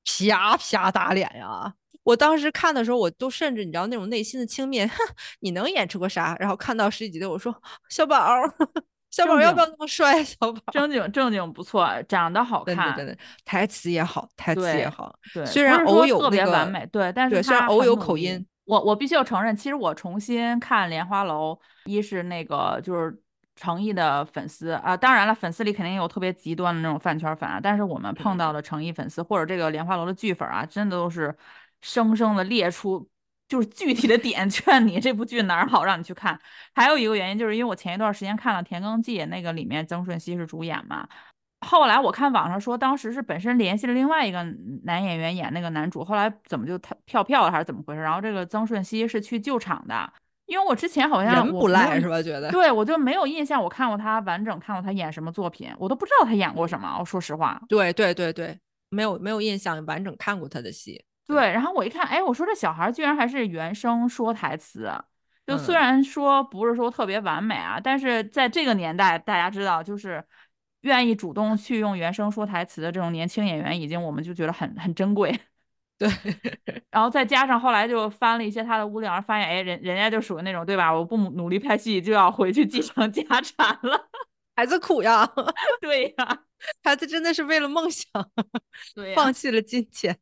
啪啪打脸呀！我当时看的时候，我都甚至你知道那种内心的轻蔑，哼，你能演出个啥？然后看到十几集的，我说小宝儿，小宝要不要那么帅？小宝正经正经不错，长得好看，台词也好，台词也好。对，虽然偶有特别完美，对，但是虽然他偶有口音我我必须要承认，其实我重新看《莲花楼》，一是那个就是诚意的粉丝啊、当然了，粉丝里肯定有特别极端的那种饭圈粉啊，但是我们碰嗯到的诚意粉丝或者这个莲花楼的剧粉啊，真的都是生生的列出。就是具体的点 劝你这部剧哪儿好让你去看，还有一个原因就是因为我前一段时间看了《田耕记》，那个里面曾舜晞是主演嘛，后来我看网上说，当时是本身联系了另外一个男演员演那个男主，后来怎么就他跳票了还是怎么回事？然后这个曾舜晞是去救场的，因为我之前好像人不赖是吧？觉得对我就没有印象，我看过他完整看过他演什么作品，我都不知道他演过什么。我说实话，对对对对，没有没有印象完整看过他的戏。对，然后我一看，哎，我说这小孩居然还是原声说台词，就虽嗯然说不是说特别完美啊，但是在这个年代，大家知道，就是愿意主动去用原声说台词的这种年轻演员，已经我们就觉得很很珍贵。对，然后再加上后来就翻了一些他的物料，发现哎，人人家就属于那种对吧？我不努力拍戏就要回去继承家产了。孩子苦呀，对呀、孩子真的是为了梦想放弃了金钱。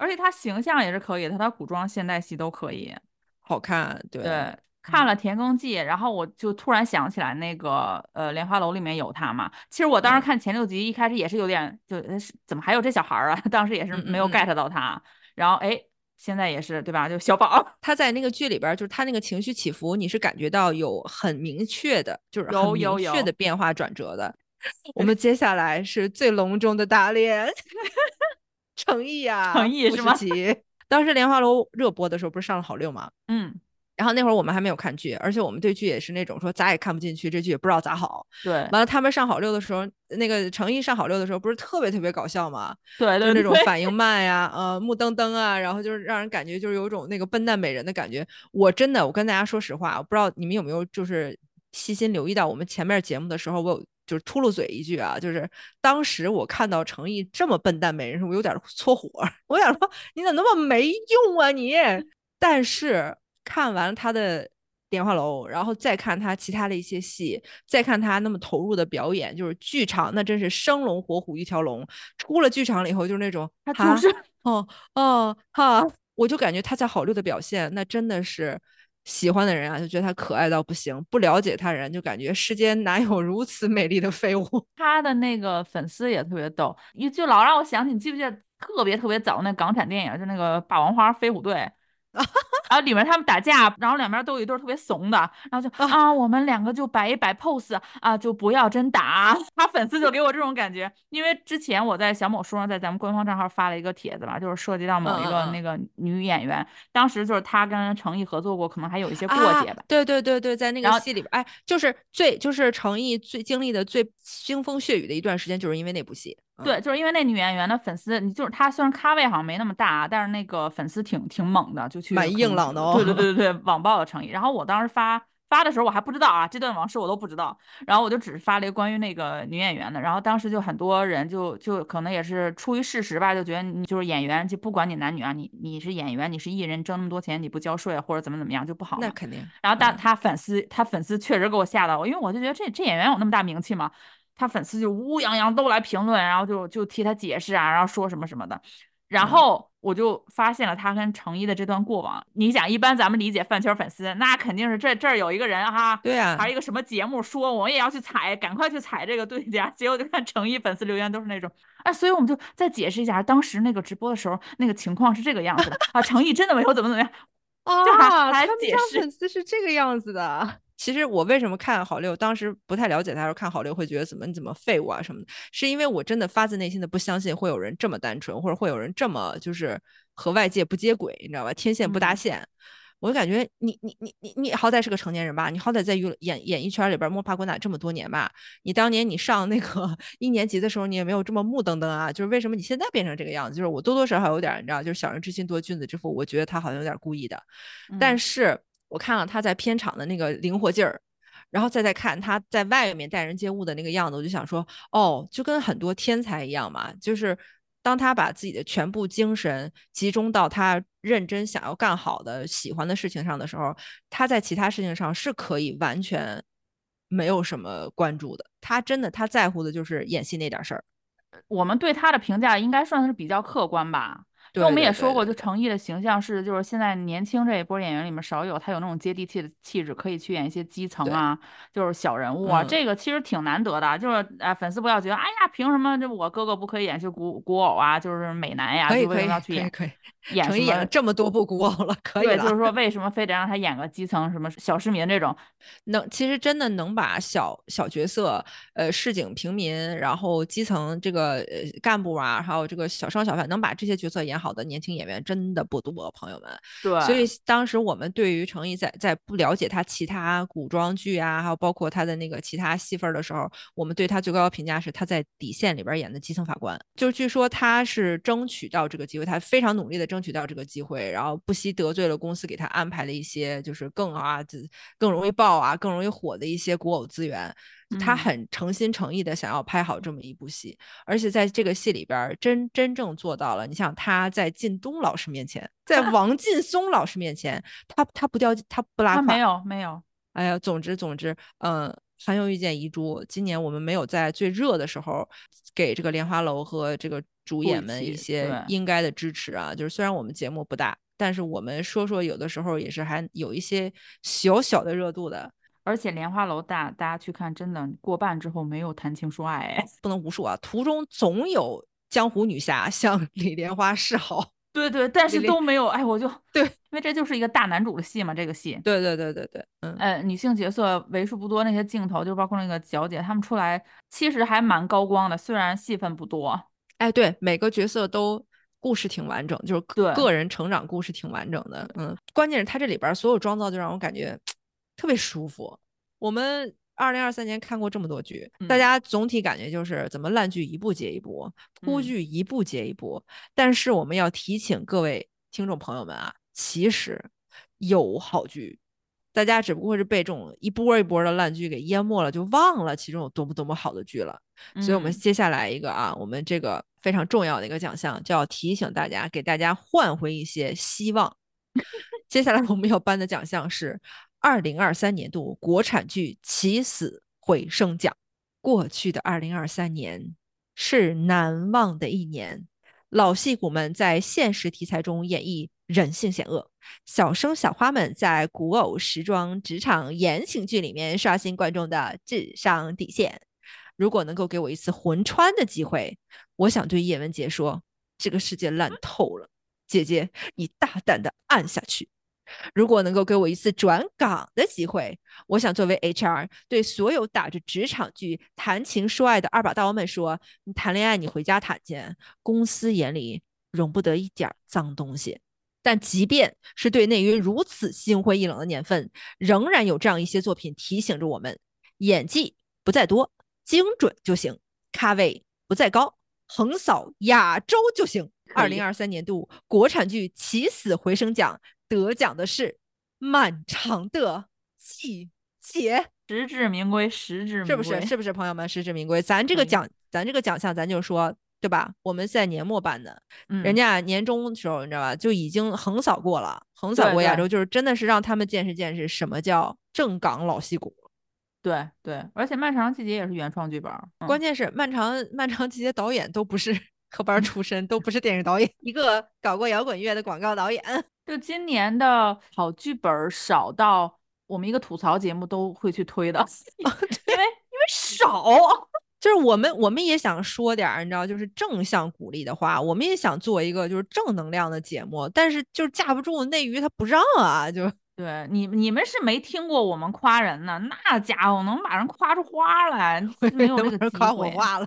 而且他形象也是可以的，他古装现代戏都可以。好看，对对，看了《田耕记》，然后我就突然想起来那个呃《莲花楼》里面有他嘛。其实我当时嗯看前六集，一开始也是有点就怎么还有这小孩儿啊？当时也是没有 get 到他。然后哎，现在也是对吧？就小宝他在那个剧里边儿，就是他那个情绪起伏，你是感觉到有很明确的，就是有有明确有的变化转折的。我们接下来是最隆重的打脸，诚意呀，诚意是吗 当时《莲花楼》热播的时候，不是上了好六吗？嗯，然后那会儿我们还没有看剧，而且我们对剧也是那种说咋也看不进去，这剧也不知道咋好。对完了，他们上好六的时候，那个诚意上好六的时候，不是特别特别搞笑吗？对对就是那种 反应慢呀，呃，木登登啊，然后就是让人感觉就是有一种那个笨蛋美人的感觉。我真的，我跟大家说实话，我不知道你们有没有就是细心留意到我们前面节目的时候，我有就是秃噜嘴一句啊，就是当时我看到程毅这么笨蛋美人时，我有点搓火，我想说你怎么那么没用啊你？但是看完他的。莲花楼，然后再看他其他的一些戏，再看他那么投入的表演，就是剧场那真是生龙活虎一条龙。出了剧场了以后，就是那种他就是哦哦哈，我就感觉他在好六的表现，那真的是喜欢的人啊，就觉得他可爱到不行；不了解他人，就感觉世间哪有如此美丽的废物。他的那个粉丝也特别逗，一就老让我想起，你记不记得特别特别早那港产电影，就那个《霸王花飞虎队》。然后里面他们打架，然后两边都有一对特别怂的，然后就啊，我们两个就摆一摆 pose 啊，就不要真打。他粉丝就给我这种感觉，因为之前我在小某书上，在咱们官方账号发了一个帖子嘛，就是涉及到某一个那个女演员，当时就是她跟程毅合作过，可能还有一些过节吧啊。对对对对，在那个戏里边，哎，就是最就是程毅最经历的最腥风血雨的一段时间，就是因为那部戏。嗯对，就是因为那女演员的粉丝，你就是她虽然咖位好像没那么大，啊但是那个粉丝挺挺猛的，就去蛮硬朗的哦对对对 对对，网暴的诚意。然后我当时发发的时候我还不知道啊，这段往事我都不知道。然后我就只是发了一个关于那个女演员的，然后当时就很多人就就可能也是出于事实吧，就觉得你就是演员，就不管你男女啊，你你是演员，你是艺人，挣那么多钱你不交税或者怎么怎么样就不好。那肯定。然后但嗯他粉丝，他粉丝确实给我吓到我，因为我就觉得这这演员有那么大名气吗？他粉丝就乌泱泱都来评论，然后就就替他解释啊，然后说什么什么的。然嗯后我就发现了他跟成一的这段过往。你想，一般咱们理解饭圈粉丝，那肯定是这这儿有一个人哈，对啊还是一个什么节目说我也要去踩，赶快去踩这个对家。结果就看成一粉丝留言都是那种，哎，所以我们就再解释一下，当时那个直播的时候那个情况是这个样子的啊，成毅真的没有怎么怎么样。啊，还他们家解释粉丝是这个样子的。其实我为什么看好六，当时不太了解他，时候看好六会觉得怎么你怎么废物啊什么的，是因为我真的发自内心的不相信会有人这么单纯，或者会有人这么就是和外界不接轨，你知道吧？天线不搭嗯线。我就感觉你你你你你好歹是个成年人吧，你好歹在娱乐演演艺圈里边摸爬滚打这么多年吧，你当年你上那个 一年级的时候，你也没有这么木登登啊，就是为什么你现在变成这个样子？就是我多多少少有点，你知道，就是小人之心夺君子之腹，我觉得他好像有点故意的。但嗯是我看了他在片场的那个灵活劲儿，然后再再看他在外面待人接物的那个样子，我就想说，哦，就跟很多天才一样嘛，就是当他把自己的全部精神集中到他认真想要干好的、喜欢的事情上的时候，他在其他事情上是可以完全没有什么关注的。他真的他在乎的就是演戏那点事儿。我们对他的评价应该算是比较客观吧。对，我们也说过，就成毅的形象是，就是现在年轻这一波演员里面少有，他有那种接地气的气质，可以去演一些基层啊，就是小人物啊，这个其实挺难得的。就是啊，粉丝不要觉得，哎呀，凭什么这我哥哥不可以演些古古偶啊？就是美男呀，就为什么要去演可以，演成毅演了这么多部古偶了，可以了对，就是说 为什么非得让他演个基层什么小市民这种？能其实真的能把小小角色，呃，市井平民，然后基层这个呃干部啊，还有这个小商小贩，能把这些角色演好的年轻演员。真的不多，朋友们。对，所以当时我们对于成毅在在不了解他其他古装剧啊，还有包括他的那个其他戏份的时候，我们对他最高的评价是他在底线里边演的基层法官。就据说他是争取到这个机会，他非常努力的争取到这个机会，然后不惜得罪了公司给他安排了一些就是更啊更容易爆啊更容易火的一些古偶资源。他很诚心诚意的想要拍好这么一部戏，而且在这个戏里边真真正做到了。你想他在靳东老师面前，在王劲松老师面前，他他不掉他不拉胯，没有没有。哎呀，总之总之，嗯，韩有遇见遗珠。今年我们没有在最热的时候给这个莲花楼和这个主演们一些应该的支持啊。就是虽然我们节目不大，但是我们说说有的时候也是还有一些小小的热度的。而且莲花楼大，大家去看，真的过半之后没有谈情说爱，哎，不能无数啊，途中总有江湖女侠向李莲花示好，对对，但是都没有，哎，我就对，因为这就是一个大男主的戏嘛，这个戏，对对对对对，嗯，呃，女性角色为数不多，那些镜头就包括那个娇姐她们出来，其实还蛮高光的，虽然戏份不多，哎，对，每个角色都故事挺完整，就是个人成长故事挺完整的，嗯，关键是他这里边所有妆造就让我感觉。特别舒服。我们二零二三年看过这么多剧，大家总体感觉就是怎么烂剧一部接一部，铺剧一部接一部。但是我们要提醒各位听众朋友们啊，其实有好剧，大家只不过是被这种一波一波的烂剧给淹没了，就忘了其中有多么多么好的剧了。所以，我们接下来一个啊，我们这个非常重要的一个奖项，就要提醒大家，给大家换回一些希望。接下来我们要颁的奖项是。二零二三年度国产剧起死回生奖。过去的二零二三年是难忘的一年，老戏骨们在现实题材中演绎人性险恶，小生小花们在古偶时装职场言情剧里面刷新观众的智商底线。如果能够给我一次魂穿的机会，我想对叶文洁说：“这个世界烂透了，姐姐，你大胆的按下去。”如果能够给我一次转岗的机会，我想作为 HR 对所有打着职场剧谈情说爱的二把刀们说：你谈恋爱，你回家谈去，公司眼里容不得一点脏东西。但即便是对内娱如此心灰意冷的年份，仍然有这样一些作品提醒着我们：演技不在多，精准就行；咖位不在高，横扫亚洲就行。二零二三年度国产剧起死回生奖。得奖的是《漫长的季节》，实至名归，实至名归，是不是？是不是，朋友们，实至名归？咱这个奖，咱这个奖项，咱就说，对吧？我们现在年末办的，人家年终的时候，你知道吧，就已经横扫过了，横扫过亚洲，就是真的是让他们见识见识什么叫正港老戏骨。对对，而且《漫长季节》也是原创剧本，关键是《漫长漫长季节》导演都不是科班出身，都不是电影导演，一个搞过摇滚乐的广告导演。就今年的好剧本少到我们一个吐槽节目都会去推的，因为因为 少，就是我们我们也想说点儿，你知道，就是正向鼓励的话，我们也想做一个就是正能量的节目，但是就是架不住内娱他不让啊，就对你你们是没听过我们夸人呢，那家伙能把人夸出花来，没有这个夸火花了。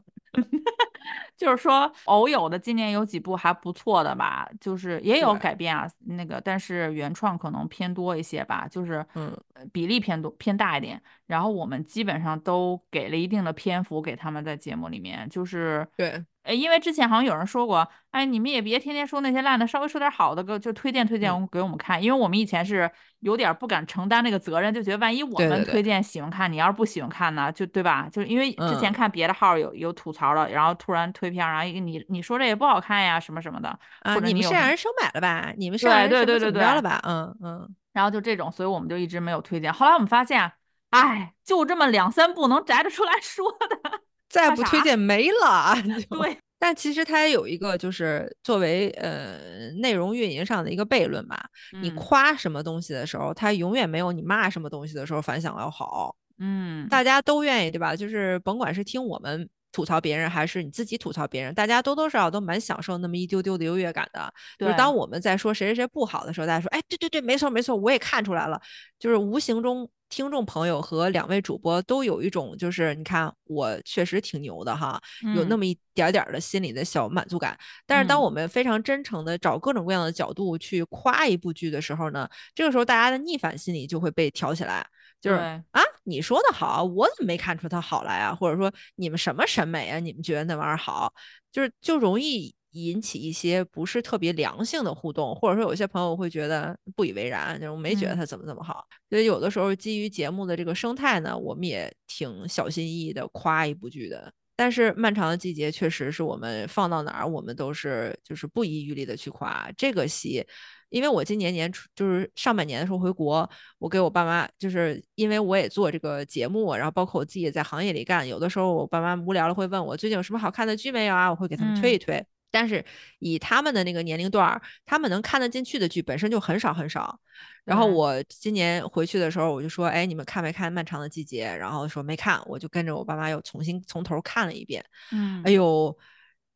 就是说，偶有的今年有几部还不错的吧，就是也有改编啊，那个但是原创可能偏多一些吧，就是嗯。比例偏多偏大一点。然后我们基本上都给了一定的篇幅给他们在节目里面，就是对呃，因为之前好像有人说过，哎，你们也别天天说那些烂的，稍微说点好的，给就推荐推荐嗯给我们看。因为我们以前是有点不敢承担那个责任，就觉得万一我们推荐喜欢看，你要是不喜欢看呢，就对吧？就因为之前嗯看别的号有有吐槽了，然后突然推片，然后你你说这也不好看呀，什么什么的，啊，你们是让人收买了吧？你们是让人什么对对对对怎么着了吧？嗯嗯，然后就这种，所以我们就一直没有推荐。后来我们发现，哎，就这么两三部能摘得出来说的，再不推荐没了。就对，但其实它也有一个，就是作为呃内容运营上的一个悖论吧。你嗯夸什么东西的时候，它永远没有你骂什么东西的时候反响要好。嗯，大家都愿意，对吧？就是甭管是听我们吐槽别人，还是你自己吐槽别人，大家多多少少都蛮享受那么一丢丢的优越感的。就是当我们在说谁谁谁不好的时候，大家说，哎，对对对，没错没错，我也看出来了。就是无形中，听众朋友和两位主播都有一种，就是你看我确实挺牛的哈，有那嗯么一点点儿的心里的小满足感。但是当嗯我们非常真诚的找各种各样的角度去夸一部剧的时候呢，这个时候大家的逆反心理就会被挑起来。就是啊，你说的好，我怎么没看出它好来啊？或者说你们什么审美啊？你们觉得那玩意儿好，就是就容易引起一些不是特别良性的互动，或者说有些朋友会觉得不以为然，就是我没觉得嗯它怎么怎么好。所以有的时候基于节目的这个生态呢，我们也挺小心翼翼的夸一部剧的。但是《漫长的季节》确实是我们放到哪儿，我们都是就是不遗余力的去夸这个戏。因为我今年年初就是上半年的时候回国，我给我爸妈，就是因为我也做这个节目，然后包括我自己也在行业里干，有的时候我爸妈无聊了会问我最近有什么好看的剧没有啊，我会给他们推一推。但是以他们的那个年龄段儿，他们能看得进去的剧本身就很少很少。然后我今年回去的时候，我就说，哎，你们看没看《漫长的季节》？然后说没看，我就跟着我爸妈又重新从头看了一遍。嗯，哎呦，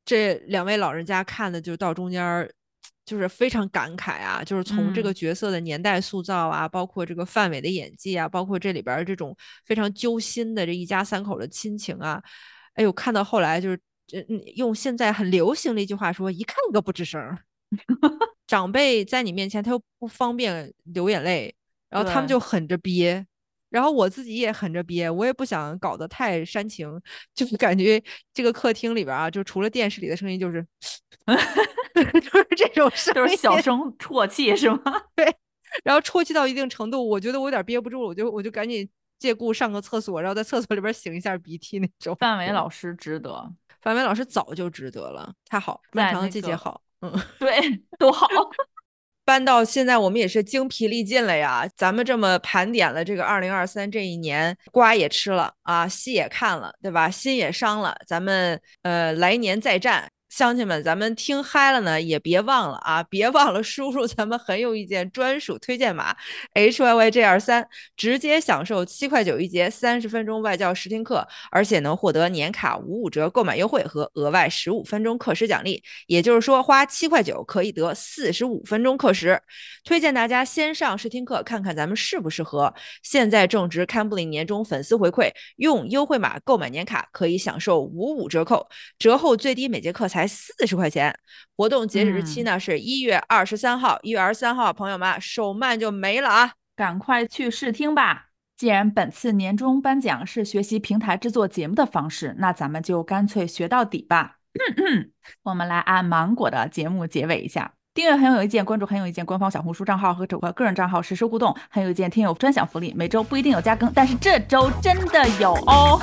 这两位老人家看的就到中间儿，就是非常感慨啊，就是从这个嗯角色的年代塑造啊，包括这个范伟的演技啊，包括这里边儿这种非常揪心的这一家三口的亲情啊，哎呦，看到后来就是，这嗯用现在很流行的一句话说，一看你都不吱声儿。长辈在你面前，他又不方便流眼泪，然后他们就狠着憋。然后我自己也狠着憋，我也不想搞得太煽情，就是感觉这个客厅里边啊，就除了电视里的声音，就是 就是这种声音，就是小声啜泣是吗？对然后啜泣到一定程度，我觉得我有点憋不住了，我就我就赶紧借故上个厕所，然后在厕所里边擤一下鼻涕那种。范伟老师值得，范伟老师早就值得了，太好，漫长的季节好，嗯。对，多好。搬到现在，我们也是精疲力尽了呀。咱们这么盘点了这个二零二三这一年，瓜也吃了啊，戏也看了，对吧？心也伤了。咱们呃，来年再战。乡亲们，咱们听嗨了呢，也别忘了啊，别忘了输入咱们很有意见专属推荐码 H Y Y J 二三，直接享受七块九一节三十分钟外教试听课，而且能获得年卡五五折购买优惠和额外十五分钟课时奖励。也就是说，花七块九可以得四十五分钟课时。推荐大家先上试听课，看看咱们适不适合。现在正值堪布林年终粉丝回馈，用优惠码购买年卡可以享受五五折扣，折后最低每节课才四十块钱。活动截止日期呢、是一月二十三号，一月二十三号，朋友们手慢就没了啊！赶快去试听吧！既然本次年终颁奖是学习平台制作节目的方式，那咱们就干脆学到底吧。我们来按芒果的节目结尾一下。订阅很有意见，关注很有意见官方小红书账号和整个个人账号实时互动。很有意见听友专享福利，每周不一定有加更，但是这周真的有哦。